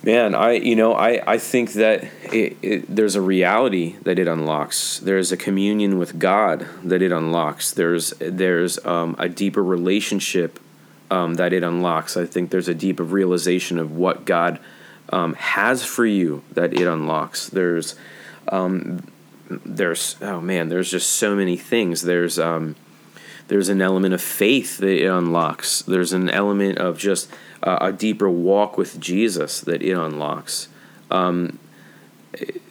Man, I you know I I think that it, it, there's a reality that it unlocks. There's a communion with God that it unlocks. There's there's um, a deeper relationship um, that it unlocks. I think there's a deeper realization of what God um, has for you that it unlocks. There's um, there's oh man, there's just so many things. There's um, there's an element of faith that it unlocks. There's an element of just uh, a deeper walk with Jesus that it unlocks. Um,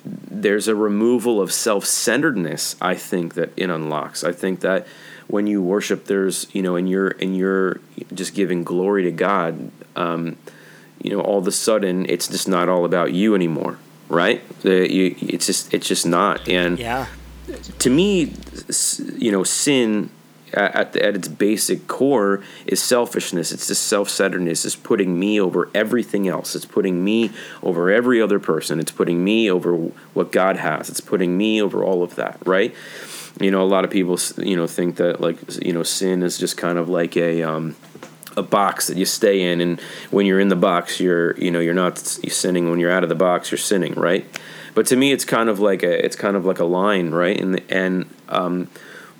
there's a removal of self-centeredness. I think that it unlocks. I think that when you worship, there's you know, and you're and you're just giving glory to God. Um, you know, all of a sudden, it's just not all about you anymore right? The, you, it's just it's just not. And yeah. to me, you know, sin at the, at its basic core is selfishness. It's just self-centeredness. It's putting me over everything else. It's putting me over every other person. It's putting me over what God has. It's putting me over all of that, right? You know, a lot of people, you know, think that like you know, sin is just kind of like a um, a box that you stay in and when you're in the box you're you know you're not sinning when you're out of the box you're sinning right but to me it's kind of like a it's kind of like a line right and and um,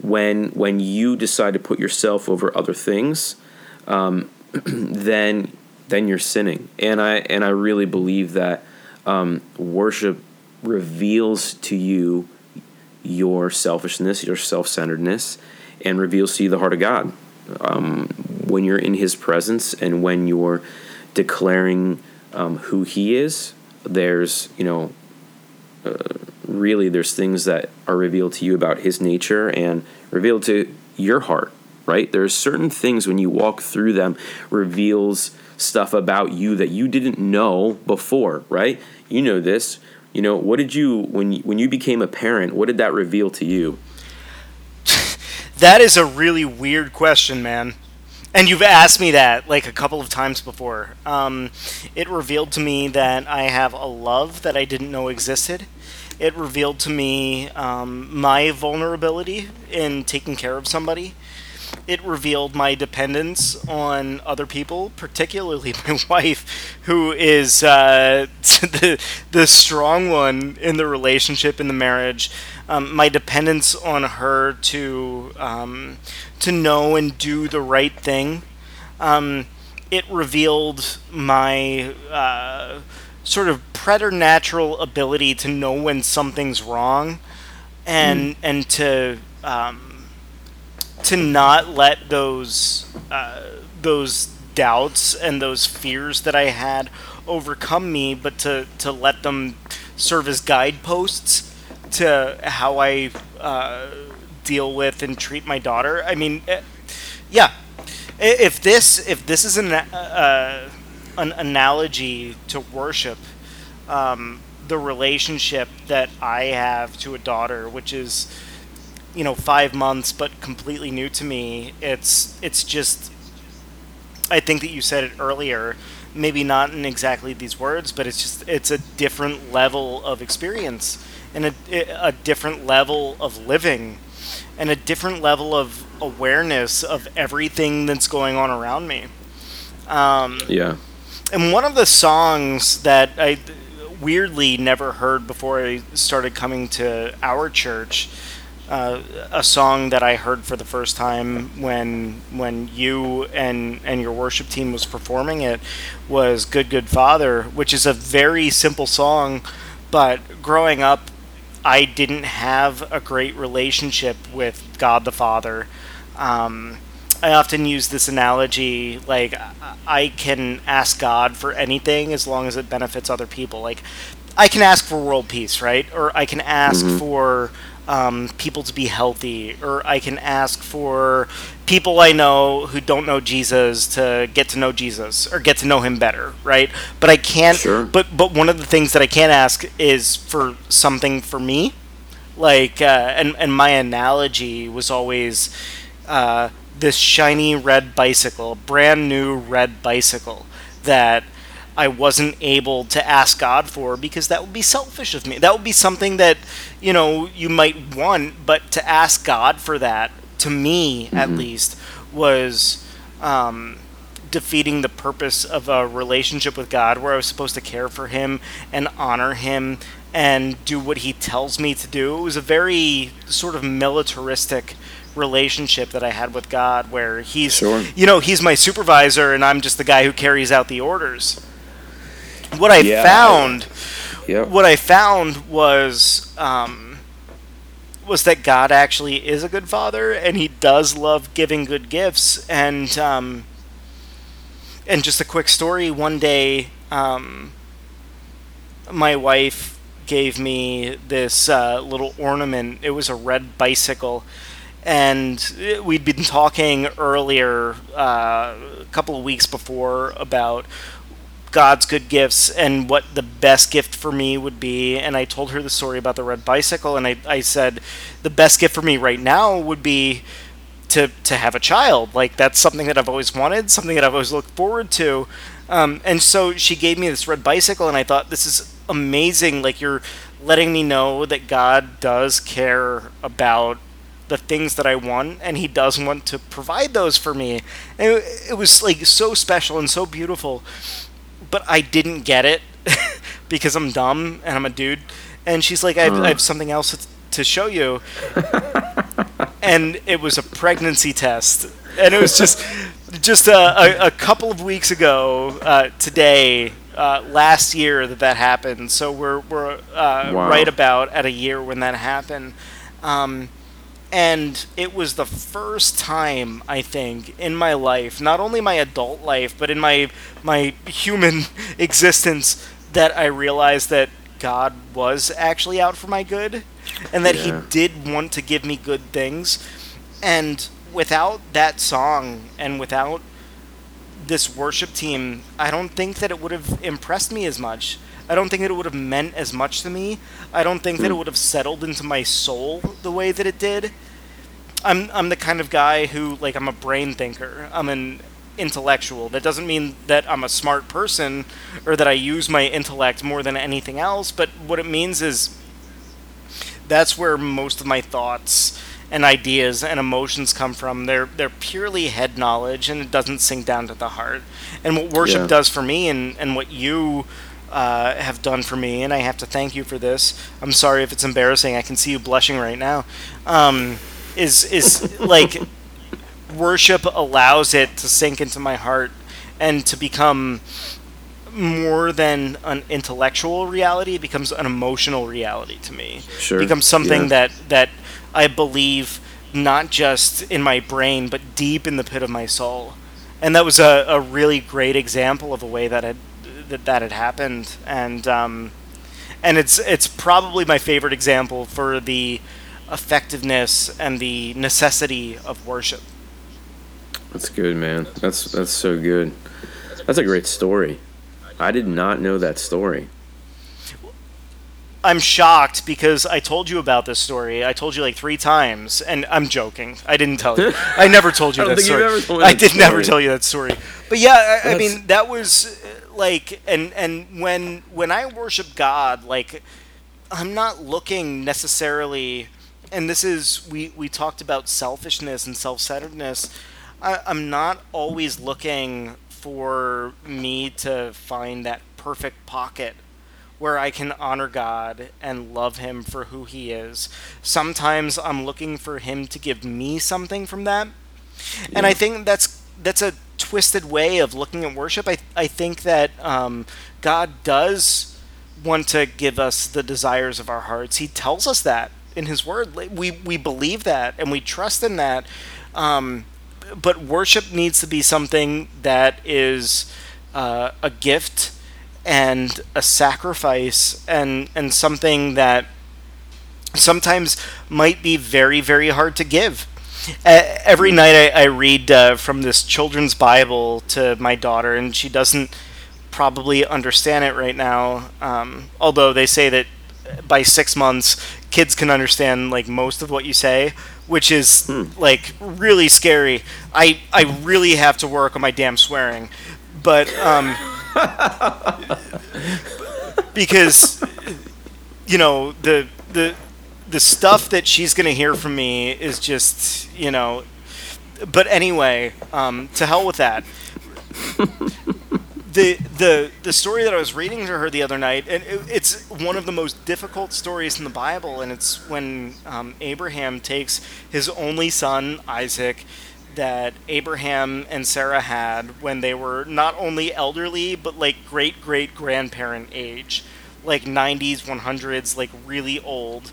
when when you decide to put yourself over other things um, [clears throat] then then you're sinning. And I and I really believe that um, worship reveals to you your selfishness your self-centeredness and reveals to you the heart of God. Um, when you're in His presence and when you're declaring um, who He is, there's you know uh, really there's things that are revealed to you about His nature and revealed to your heart. Right? There's certain things when you walk through them reveals stuff about you that you didn't know before. Right? You know this. You know what did you when you, when you became a parent? What did that reveal to you? [laughs] That is a really weird question, man. And you've asked me that like a couple of times before. Um, it revealed to me that I have a love that I didn't know existed. It revealed to me um, my vulnerability in taking care of somebody. it revealed my dependence on other people, particularly [laughs] my wife, who is uh, [laughs] the the strong one in the relationship in the marriage. Um, my dependence on her to um, to know and do the right thing. Um, it revealed my uh, sort of preternatural ability to know when something's wrong, and mm. and to um, to not let those uh, those doubts and those fears that I had overcome me, but to to let them serve as guideposts to how I uh, deal with and treat my daughter. I mean, eh, yeah, if this if this is an uh, an analogy to worship, um, the relationship that I have to a daughter, which is you know five months but completely new to me, it's it's just. I think that you said it earlier, maybe not in exactly these words, but it's just it's a different level of experience and a, a different level of living and a different level of awareness of everything that's going on around me. Um, yeah. And one of the songs that I weirdly never heard before I started coming to our church, uh, a song that I heard for the first time when when you and and your worship team was performing it was "Good Good Father," which is a very simple song, but growing up I didn't have a great relationship with God the Father. Um, I often use this analogy like I can ask God for anything as long as it benefits other people. Like I can ask for world peace, right? Or I can ask mm-hmm. for um, people to be healthy, or I can ask for people I know who don't know Jesus to get to know Jesus or get to know Him better, right? But I can't. Sure. But but one of the things that I can't ask is for something for me, like uh, and and my analogy was always uh, this shiny red bicycle, brand new red bicycle that I wasn't able to ask God for because that would be selfish of me. That would be something that, you know, you might want, but to ask God for that, to me mm-hmm. at least, was um, defeating the purpose of a relationship with God where I was supposed to care for Him and honor Him and do what He tells me to do. It was a very sort of militaristic relationship that I had with God where He's, sure. you know, He's my supervisor and I'm just the guy who carries out the orders what I yeah, found, yep. what I found was um, was that God actually is a good father, and He does love giving good gifts. And um, and just a quick story: one day, um, my wife gave me this uh, little ornament. It was a red bicycle. And we'd been talking earlier, uh, a couple of weeks before, about God's good gifts and what the best gift for me would be. And I told her the story about the red bicycle, and I, I said, the best gift for me right now would be to, to have a child. Like, that's something that I've always wanted, something that I've always looked forward to. Um, and so she gave me this red bicycle, and I thought, this is amazing. Like, you're letting me know that God does care about the things that I want, and He does want to provide those for me. And it, it was like so special and so beautiful but I didn't get it [laughs] because I'm dumb and I'm a dude. And she's like, I have. I have something else to show you. and it was a pregnancy test. And it was just just a, a, a couple of weeks ago uh, today, uh, last year that that happened. So we're, we're uh, wow. right about at a year when that happened. Um, and it was the first time I think in my life, not only my adult life, but in my my human [laughs] existence, that I realized that God was actually out for my good, and that yeah. He did want to give me good things. And without that song and without this worship team, I don't think that it would have impressed me as much. I don't think that it would have meant as much to me. I don't think that it hmm. would have settled into my soul the way that it did. I'm I'm the kind of guy who like I'm a brain thinker. I'm an intellectual. That doesn't mean that I'm a smart person or that I use my intellect more than anything else, but what it means is that's where most of my thoughts and ideas and emotions come from. They're they're purely head knowledge, and it doesn't sink down to the heart. And what worship Yeah. does for me, and and what you uh, have done for me, and I have to thank you for this. I'm sorry if it's embarrassing. I can see you blushing right now. Um, is is [laughs] like worship allows it to sink into my heart and to become more than an intellectual reality. It becomes an emotional reality to me. Sure, It becomes something yeah. that that I believe not just in my brain but deep in the pit of my soul. And that was a, a really great example of a way that had that, that had happened. And um, and it's it's probably my favorite example for the effectiveness and the necessity of worship. That's good, man. That's that's so good. That's a great story. I did not know that story. I'm shocked because I told you about this story. I told you like three times, and I'm joking. I didn't tell you. [laughs] I never told you I don't that think you've story. ever told me I that did never tell you that story. But yeah, I, I mean that was like, and and when when I worship God, like I'm not looking necessarily, and this is we we talked about selfishness and self-centeredness. I, I'm not always looking for me to find that perfect pocket where I can honor God and love Him for who He is. Sometimes I'm looking for Him to give me something from that, and I think that's that's a twisted way of looking at worship. I I think that um, God does want to give us the desires of our hearts. He tells us that in His Word. We we believe that and we trust in that. Um, but worship needs to be something that is uh, a gift and a sacrifice and and something that sometimes might be very very hard to give every night I, I read uh, from this children's bible to my daughter and she doesn't probably understand it right now um, although they say that by six months kids can understand like most of what you say which is like really scary. I i really have to work on my damn swearing but um [laughs] because you know the the the stuff that she's gonna hear from me is just you know but anyway um, to hell with that [laughs] the the the story that I was reading to her the other night, and it, it's one of the most difficult stories in the Bible, and it's when um, Abraham takes his only son Isaac, that Abraham and Sarah had when they were not only elderly but like great great grandparent age, like 90s, 100s, like really old.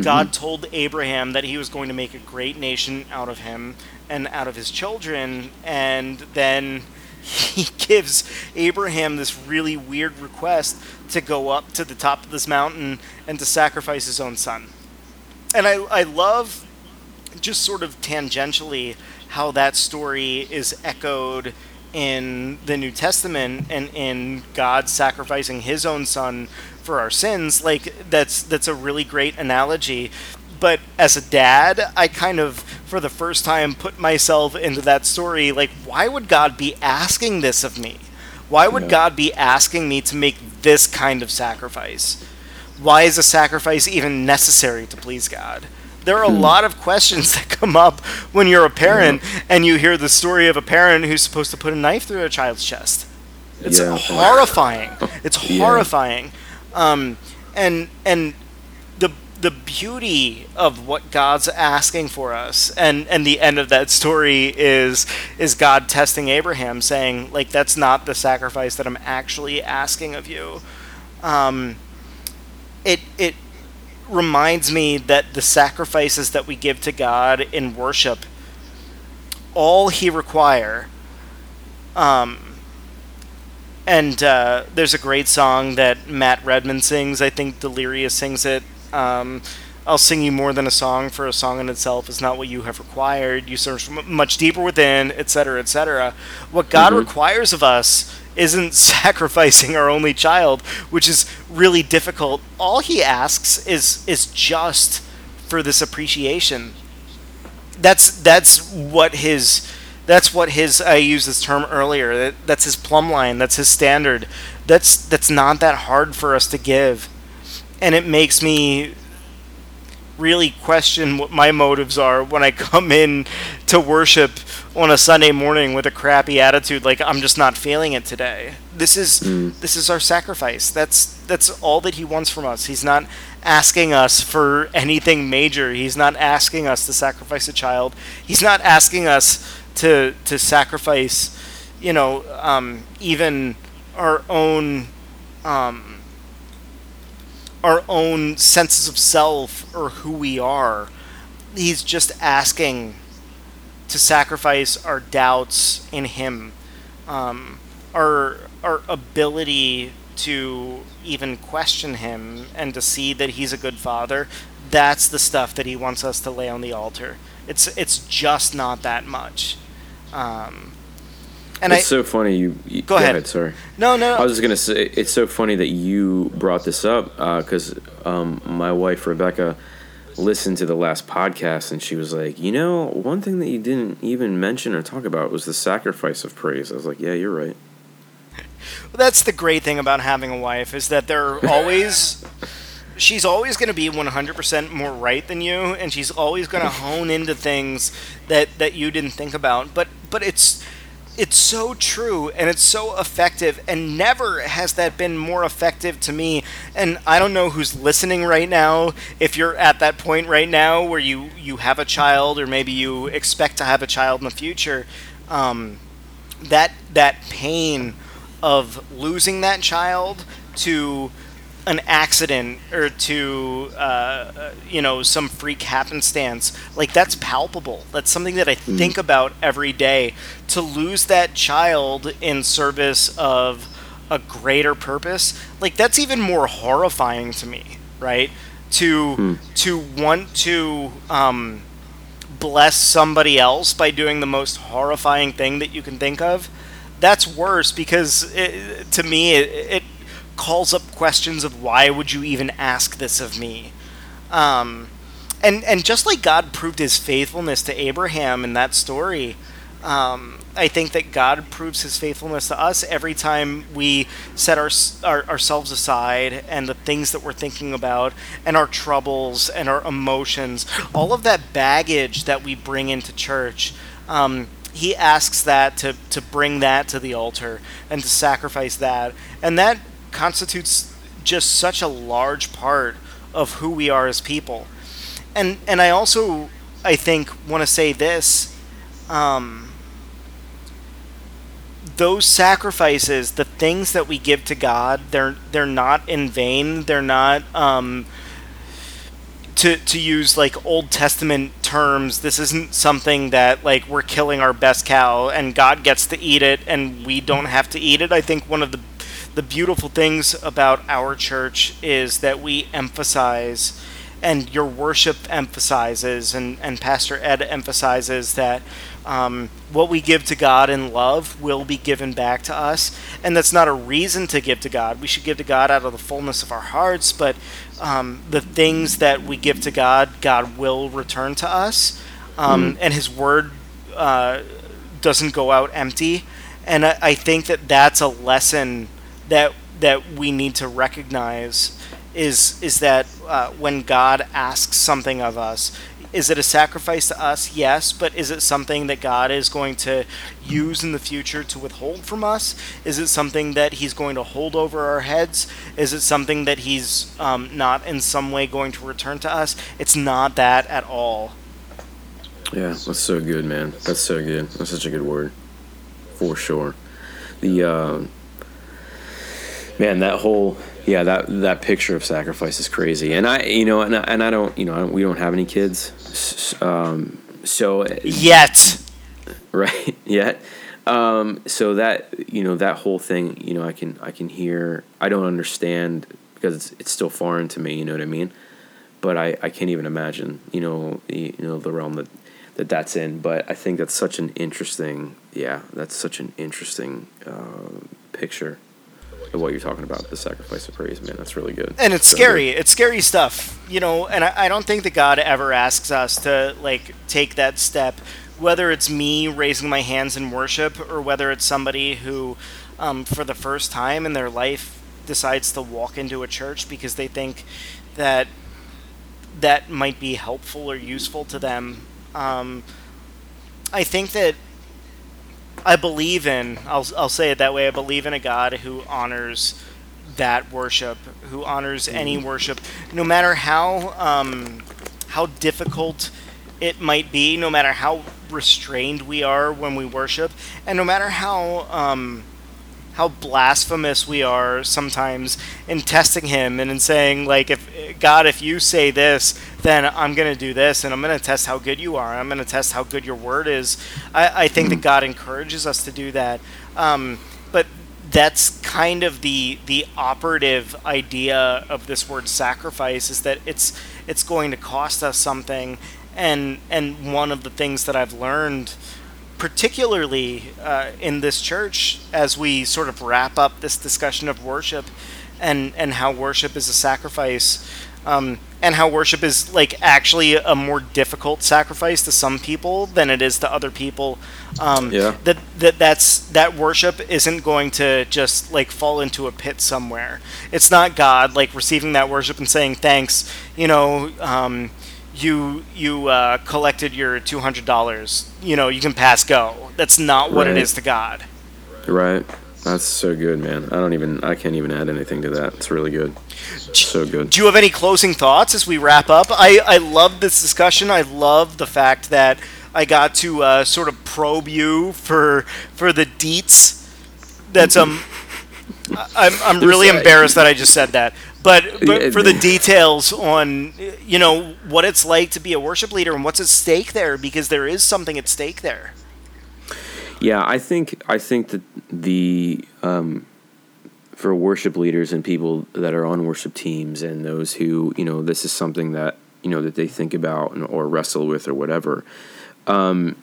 God mm-hmm. told Abraham that he was going to make a great nation out of him and out of his children, and then [laughs] he gives Abraham this really weird request to go up to the top of this mountain and to sacrifice his own son. And I, I love just sort of tangentially how that story is echoed in the New Testament and in God sacrificing his own son for our sins. Like that's that's a really great analogy. But as a dad, I kind of for the first time put myself into that story like why would God be asking this of me? Why would Yeah. God be asking me to make this kind of sacrifice? Why is a sacrifice even necessary to please God? There are a lot of questions [laughs] that come up when you're a parent and you hear the story of a parent who's supposed to put a knife through a child's chest. It's Yeah. horrifying. It's [laughs] Yeah. horrifying. Um, and and the the beauty of what God's asking for us, and and the end of that story is is God testing Abraham, saying like that's not the sacrifice that I'm actually asking of you. Um, it it reminds me that the sacrifices that we give to God in worship, all He require. Um, and uh, there's a great song that Matt Redman sings. I think Delirious sings it. Um, I'll sing you more than a song, for a song in itself is not what you have required. You search much deeper within, etc., etc. What God Mhm. requires of us isn't [laughs] sacrificing our only child, which is really difficult. All He asks is is just for this appreciation. That's that's what his that's what his I used this term earlier. That, that's his plumb line. That's his standard. That's that's not that hard for us to give, and it makes me really question what my motives are when I come in to worship on a Sunday morning with a crappy attitude like I'm just not feeling it today. This is mm. this is our sacrifice. That's that's all that he wants from us. He's not asking us for anything major. He's not asking us to sacrifice a child. He's not asking us to to sacrifice, you know, um, even our own um, our own senses of self or who we are. He's just asking to sacrifice our doubts in Him, um, our our ability to even question Him and to see that He's a good Father. That's the stuff that He wants us to lay on the altar. It's it's just not that much. Um, and it's I, so funny. You, you go, go ahead. ahead. Sorry. No, no, no. I was just gonna say it's so funny that you brought this up because uh, um, my wife Rebecca listened to the last podcast and she was like, you know, one thing that you didn't even mention or talk about was the sacrifice of praise. I was like, yeah, you're right. Well, that's the great thing about having a wife is that they're always. [laughs] she's always going to be 100% more right than you and she's always going to hone into things that that you didn't think about but but it's it's so true and it's so effective and never has that been more effective to me and i don't know who's listening right now if you're at that point right now where you you have a child or maybe you expect to have a child in the future um, that that pain of losing that child to an accident or to uh, you know some freak happenstance like that's palpable that's something that i mm. think about every day to lose that child in service of a greater purpose like that's even more horrifying to me right to mm. to want to um, bless somebody else by doing the most horrifying thing that you can think of that's worse because it, to me it, it calls up questions of why would you even ask this of me? Um, and and just like God proved His faithfulness to Abraham in that story, um, I think that God proves His faithfulness to us every time we set our, our, ourselves aside and the things that we're thinking about and our troubles and our emotions, all of that baggage that we bring into church. Um, he asks that to, to bring that to the altar and to sacrifice that. And that constitutes just such a large part of who we are as people. And and I also I think want to say this um, those sacrifices, the things that we give to God, they're they're not in vain. They're not um, to to use like Old Testament terms. This isn't something that like we're killing our best cow and God gets to eat it and we don't have to eat it. I think one of the the beautiful things about our church is that we emphasize and your worship emphasizes and, and pastor ed emphasizes that um, what we give to god in love will be given back to us. And that's not a reason to give to god. We should give to god out of the fullness of our hearts but um, the things that we give to god god will return to us. Um, mm. and his word uh, doesn't go out empty. And I, I think that that's a lesson that that we need to recognize is is that uh, when God asks something of us, is it a sacrifice to us? Yes, but is it something that God is going to use in the future to withhold from us? Is it something that He's going to hold over our heads? Is it something that He's um, not in some way going to return to us? It's not that at all. Yeah, that's so good, man. That's so good. That's such a good word, for sure. The uh, man that whole yeah that that picture of sacrifice is crazy. And i you know and I, and I don't you know I don't, we don't have any kids um, so yet. [laughs] Right yet. Um, so that you know that whole thing you know i can i can hear. I don't understand because it's, it's still foreign to me you know what i mean? But i i can't even imagine you know you know the realm that that that's in. But i think that's such an interesting yeah that's such an interesting uh, picture what you're talking about, the sacrifice of praise, man. That's really good. And it's so scary. Good. It's scary stuff, you know. And I, I don't think that God ever asks us to like take that step, whether it's me raising my hands in worship or whether it's somebody who, um, for the first time in their life, decides to walk into a church because they think that that might be helpful or useful to them. Um, I think that I believe in, I'll, I'll say it that way, I believe in a God who honors that worship, who honors any Mm-hmm. worship, no matter how, um, how difficult it might be, no matter how restrained we are when we worship, and no matter how. Um, how blasphemous we are sometimes in testing him and in saying like if god if you say this then i'm going to do this and i'm going to test how good you are i'm going to test how good your word is. I, I think that god encourages us to do that um, but that's kind of the the operative idea of this word sacrifice is that it's it's going to cost us something and and one of the things that i've learned particularly uh, in this church as we sort of wrap up this discussion of worship and and how worship is a sacrifice um, and how worship is like actually a more difficult sacrifice to some people than it is to other people um, Yeah. that, that that's that worship isn't going to just like fall into a pit somewhere it's not god like receiving that worship and saying thanks you know um, you you uh, collected your two hundred dollars. You know you can pass go. That's not what it Right. is to God. Right. That's so good, man. I don't even. I can't even add anything to that. It's really good. So good. Do you have any closing thoughts as we wrap up? I I love this discussion. I love the fact that I got to uh, sort of probe you for for the deets. That's um. [laughs] I'm, I'm really embarrassed that I just said that, but, but for the details on you know what it's like to be a worship leader and what's at stake there, because there is something at stake there. Yeah, I think I think that the um, for worship leaders and people that are on worship teams and those who you know this is something that you know that they think about and, or wrestle with or whatever. Um,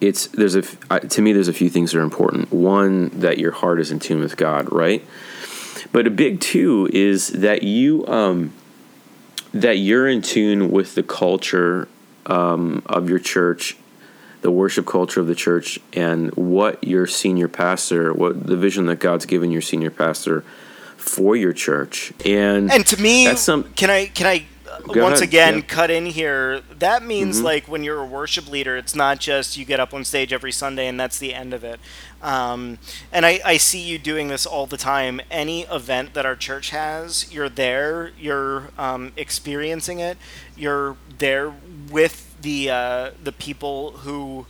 it's there's a to me there's a few things that are important. One that your heart is in tune with God, right? But a big two is that you um, that you're in tune with the culture um, of your church the worship culture of the church and what your senior pastor, what the vision that God's given your senior pastor for your church. And And to me, some- can I can I Go once ahead, again yeah. Mm-hmm. cut in here? That means like when you're a worship leader, it's not just you get up on stage every Sunday and that's the end of it. Um, and I, I see you doing this all the time. Any event that our church has, you're there, you're um, experiencing it, you're there with the uh, the people who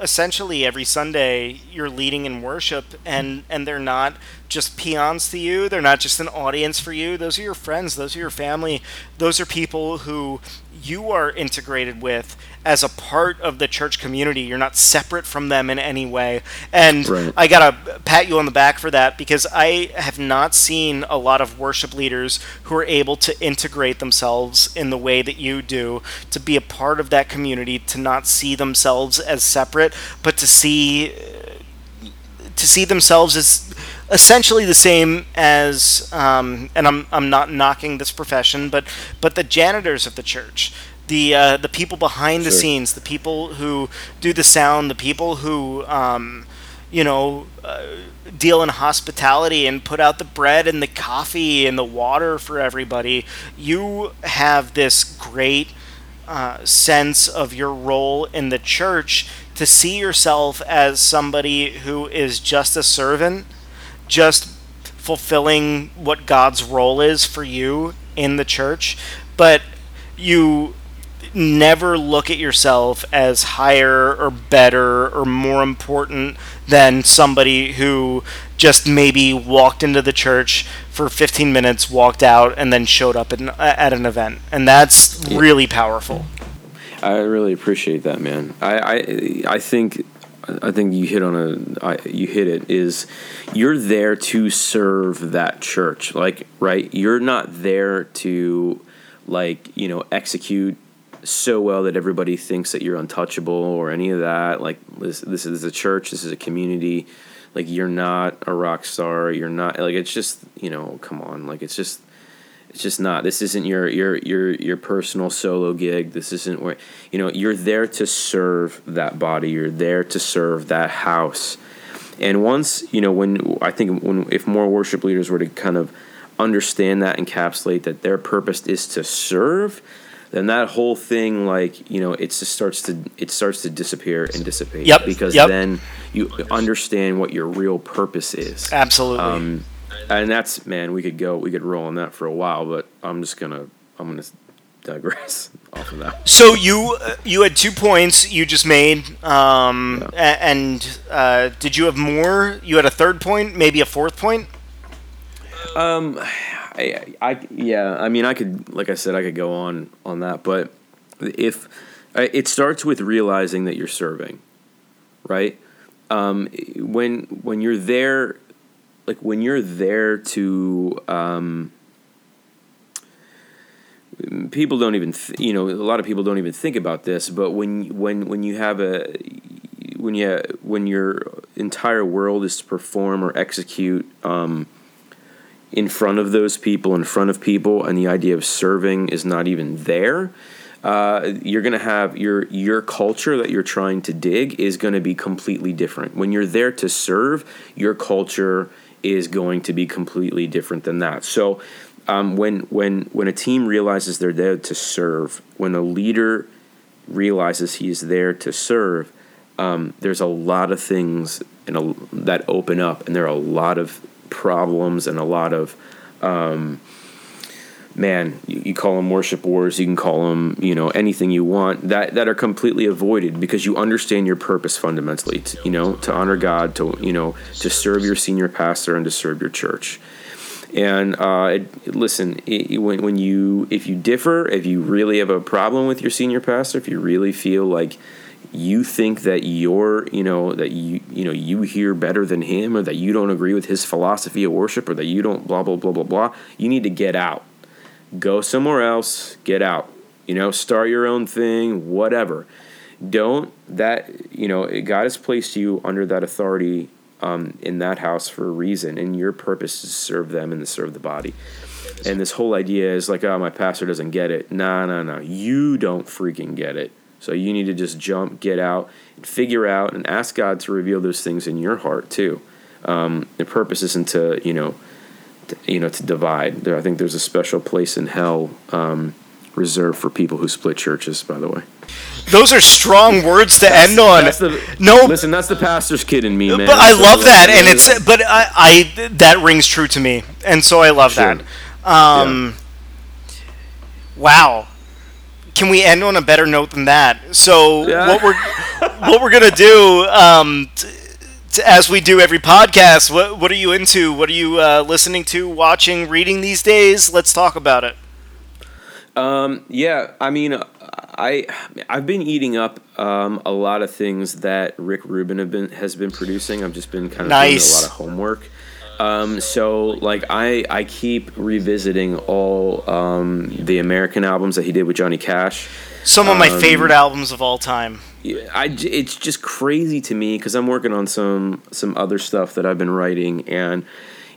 essentially every Sunday you're leading in worship and and they're not just peons to you. They're not just an audience for you. Those are your friends. Those are your family. Those are people who you are integrated with as a part of the church community you're not separate from them in any way and Right. I got to pat you on the back for that because I have not seen a lot of worship leaders who are able to integrate themselves in the way that you do, to be a part of that community, to not see themselves as separate, but to see to see themselves as essentially the same as um, and I'm, I'm not knocking this profession but but the janitors of the church the uh, the people behind the scenes the people who do the sound the people who um, you know uh, deal in hospitality and put out the bread and the coffee and the water for everybody you have this great uh, sense of your role in the church to see yourself as somebody who is just a servant, just fulfilling what God's role is for you in the church, but you never look at yourself as higher or better or more important than somebody who just maybe walked into the church for 15 minutes, walked out, and then showed up at an, at an event. And that's really powerful. I really appreciate that, man. I, I, I think, I think you hit on a, I, you hit it. Is you're there to serve that church, like right? You're not there to, like you know, execute so well that everybody thinks that you're untouchable or any of that. Like this, this is a church. This is a community. Like you're not a rock star. You're not like it's just you know. Come on, like it's just it's just not. This isn't your your your your personal solo gig. This isn't where you know you're there to serve that body. You're there to serve that house. And once you know when I think when if more worship leaders were to kind of understand that, encapsulate that their purpose is to serve, then that whole thing, like you know, it just starts to it starts to disappear and dissipate. Yep, Because yep. then you understand what your real purpose is. Absolutely. Um, and that's man, we could go, we could roll on that for a while, but I'm just gonna, I'm gonna digress [laughs] off of that. So you uh, you had two points you just made, um, a- and uh, did you have more? You had a third point, maybe a fourth point. I, I, yeah, I mean, I could, like I said, I could go on on that, but if it starts with realizing that you're serving, right? Um, when when you're there, like when you're there to, um, people don't even, th- you know, a lot of people don't even think about this, but when when when you have a when you when your entire world is to perform or execute. Um, in front of those people, in front of people, and the idea of serving is not even there, uh, you're going to have your your culture that you're trying to dig is going to be completely different. When you're there to serve, your culture is going to be completely different than that. So, um, when when when a team realizes they're there to serve, when a leader realizes he is there to serve, um, there's a lot of things in a, that open up, and there are a lot of problems and a lot of um, man, you, you call them worship wars, you can call them, you know, anything you want that that are completely avoided because you understand your purpose fundamentally, to, you know, to honor God, to you know, to serve your senior pastor and to serve your church. And uh, listen, it, when when you if you differ, if you really have a problem with your senior pastor, if you really feel like you think that you're you know that you you know you hear better than him or that you don't agree with his philosophy of worship or that you don't blah blah blah blah blah you need to get out. Go somewhere else. Get out. You know start your own thing whatever. Don't that you know god has placed you under that authority um, in that house for a reason and your purpose is to serve them and to serve the body. And this whole idea is like oh my pastor doesn't get it. No no no you don't freaking get it so you need to just jump, get out, and figure out, and ask God to reveal those things in your heart too. Um, the purpose isn't to you know, to, you know, to divide. There, I think there's a special place in hell um, reserved for people who split churches. By the way, Those are strong words to end on. That's the, no, listen, that's the pastor's kid in me, man. but I So, love that, and it's but I, I that rings true to me, and so I love Sure. that. Um, Wow, can we end on a better note than that? So Yeah. what we're what we're gonna do, um, t- t- as we do every podcast, what what are you into? What are you uh, listening to, watching, reading these days? Let's talk about it. Um, yeah, I mean, I I've been eating up um, a lot of things that Rick Rubin have been has been producing. I've just been kind of Nice. doing a lot of homework. Um, so like I I keep revisiting all um, the American albums that he did with Johnny Cash. Some of my Um, favorite albums of all time. Yeah, it's just crazy to me because I'm working on some some other stuff that I've been writing and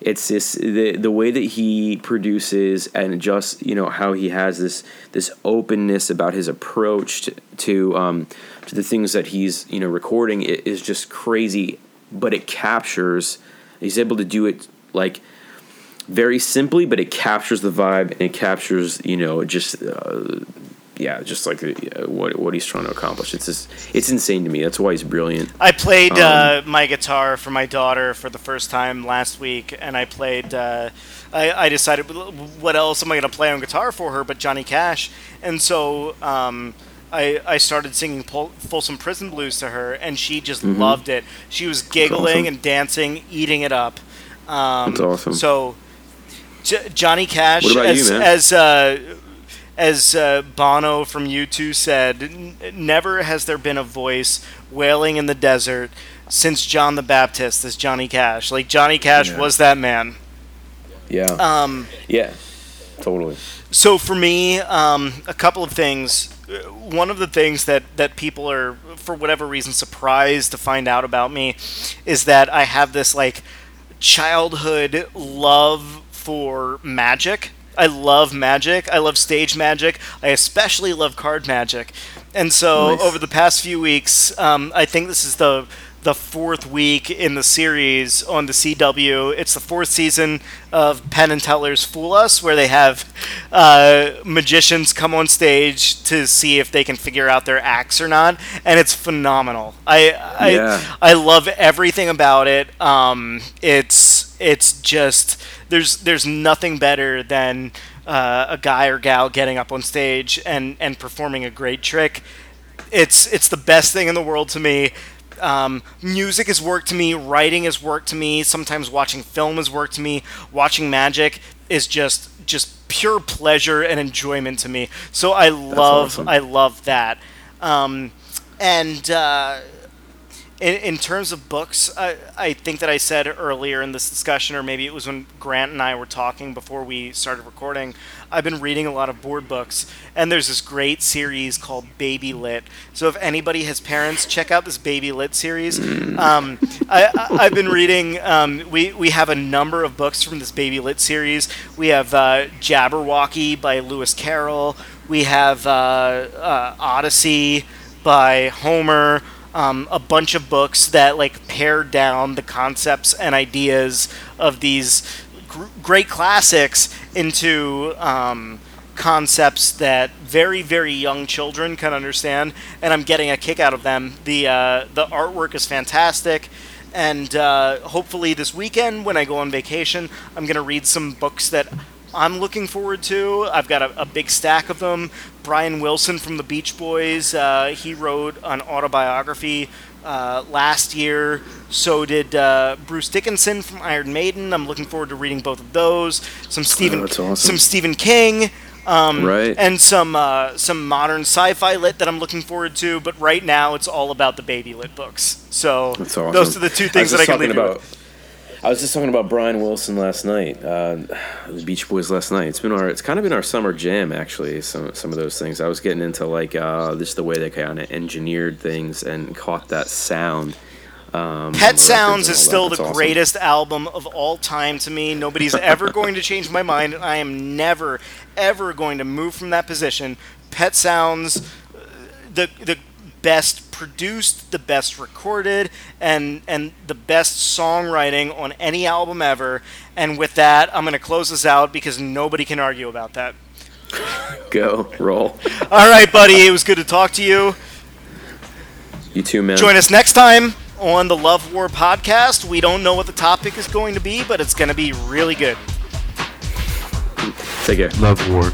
it's this the the way that he produces and just you know how he has this this openness about his approach to to, um, to the things that he's you know recording i- is just crazy but it captures he's able to do it like very simply but it captures the vibe and it captures you know just uh, yeah, just like uh, what what he's trying to accomplish. It's just, it's insane to me. That's why he's brilliant. I played Um, uh, my guitar for my daughter for the first time last week, and I played. Uh, I, I decided what else am I going to play on guitar for her but Johnny Cash, and so um, I I started singing Pol- Folsom Prison Blues to her, and she just loved it. She was giggling Mm-hmm. awesome. and dancing, eating it up. Um, That's awesome. So. J- Johnny Cash, as you, as uh, as uh, Bono from U2 said, "N- never has there been a voice wailing in the desert since John the Baptist as Johnny Cash. Like Johnny Cash Yeah. was that man. Yeah, Um, yeah, totally. so for me, um, a couple of things. Uh, One of the things that, that people are, for whatever reason, surprised to find out about me is that I have this like childhood love for magic. I love magic. I love stage magic. I especially love card magic. And so Nice. over the past few weeks, um, I think this is the the fourth week in the series on the CW. It's the fourth season of Penn and Teller's Fool Us, where they have uh, magicians come on stage to see if they can figure out their acts or not, and it's phenomenal. I I, Yeah. I love everything about it. Um, it's it's just there's there's nothing better than uh, a guy or gal getting up on stage and and performing a great trick. It's it's the best thing in the world to me. Um, music has worked to me. Writing has worked to me. Sometimes watching film has worked to me. Watching magic is just just pure pleasure and enjoyment to me. So I love awesome. I love that. Um, and uh, in, in terms of books, I, I think that I said earlier in this discussion, or maybe it was when Grant and I were talking before we started recording, I've been reading a lot of board books, and there's this great series called Baby Lit. So if anybody has parents, check out this Baby Lit series. Um, I, I've been reading. Um, we we have a number of books from this Baby Lit series. We have uh, Jabberwocky by Lewis Carroll. We have uh, uh, Odyssey by Homer. Um, a bunch of books that like pare down the concepts and ideas of these gr- great classics into um, concepts that very very young children can understand, and I'm getting a kick out of them. the uh, The artwork is fantastic. And uh, hopefully, this weekend when I go on vacation, I'm going to read some books that I'm looking forward to. I've got a, a big stack of them. Brian Wilson from the Beach Boys, uh, he wrote an autobiography uh, last year. So did uh, Bruce Dickinson from Iron Maiden. I'm looking forward to reading both of those. Some Stephen, that's awesome. some Stephen King. Um, Right. And some uh, some modern sci-fi lit that I'm looking forward to, but right now it's all about the baby lit books. So That's awesome. those are the two things that I can leave you about. with. I was just talking about Brian Wilson last night, uh, the Beach Boys last night. It's been our, it's kind of been our summer jam actually. Some some of those things. I was getting into like uh, just the way they kind of engineered things and caught that sound. Um, Pet Sounds is still the awesome. greatest album of all time to me. Nobody's ever [laughs] going to change my mind, and I am never, ever going to move from that position. Pet Sounds, uh, the the best produced, the best recorded, and and the best songwriting on any album ever. And with that, I'm going to close this out because nobody can argue about that. [laughs] Go roll. All right, buddy, it was good to talk to you. You too, man. Join us next time on the Love War podcast. We don't know what the topic is going to be, but it's going to be really good. Take care. Love War.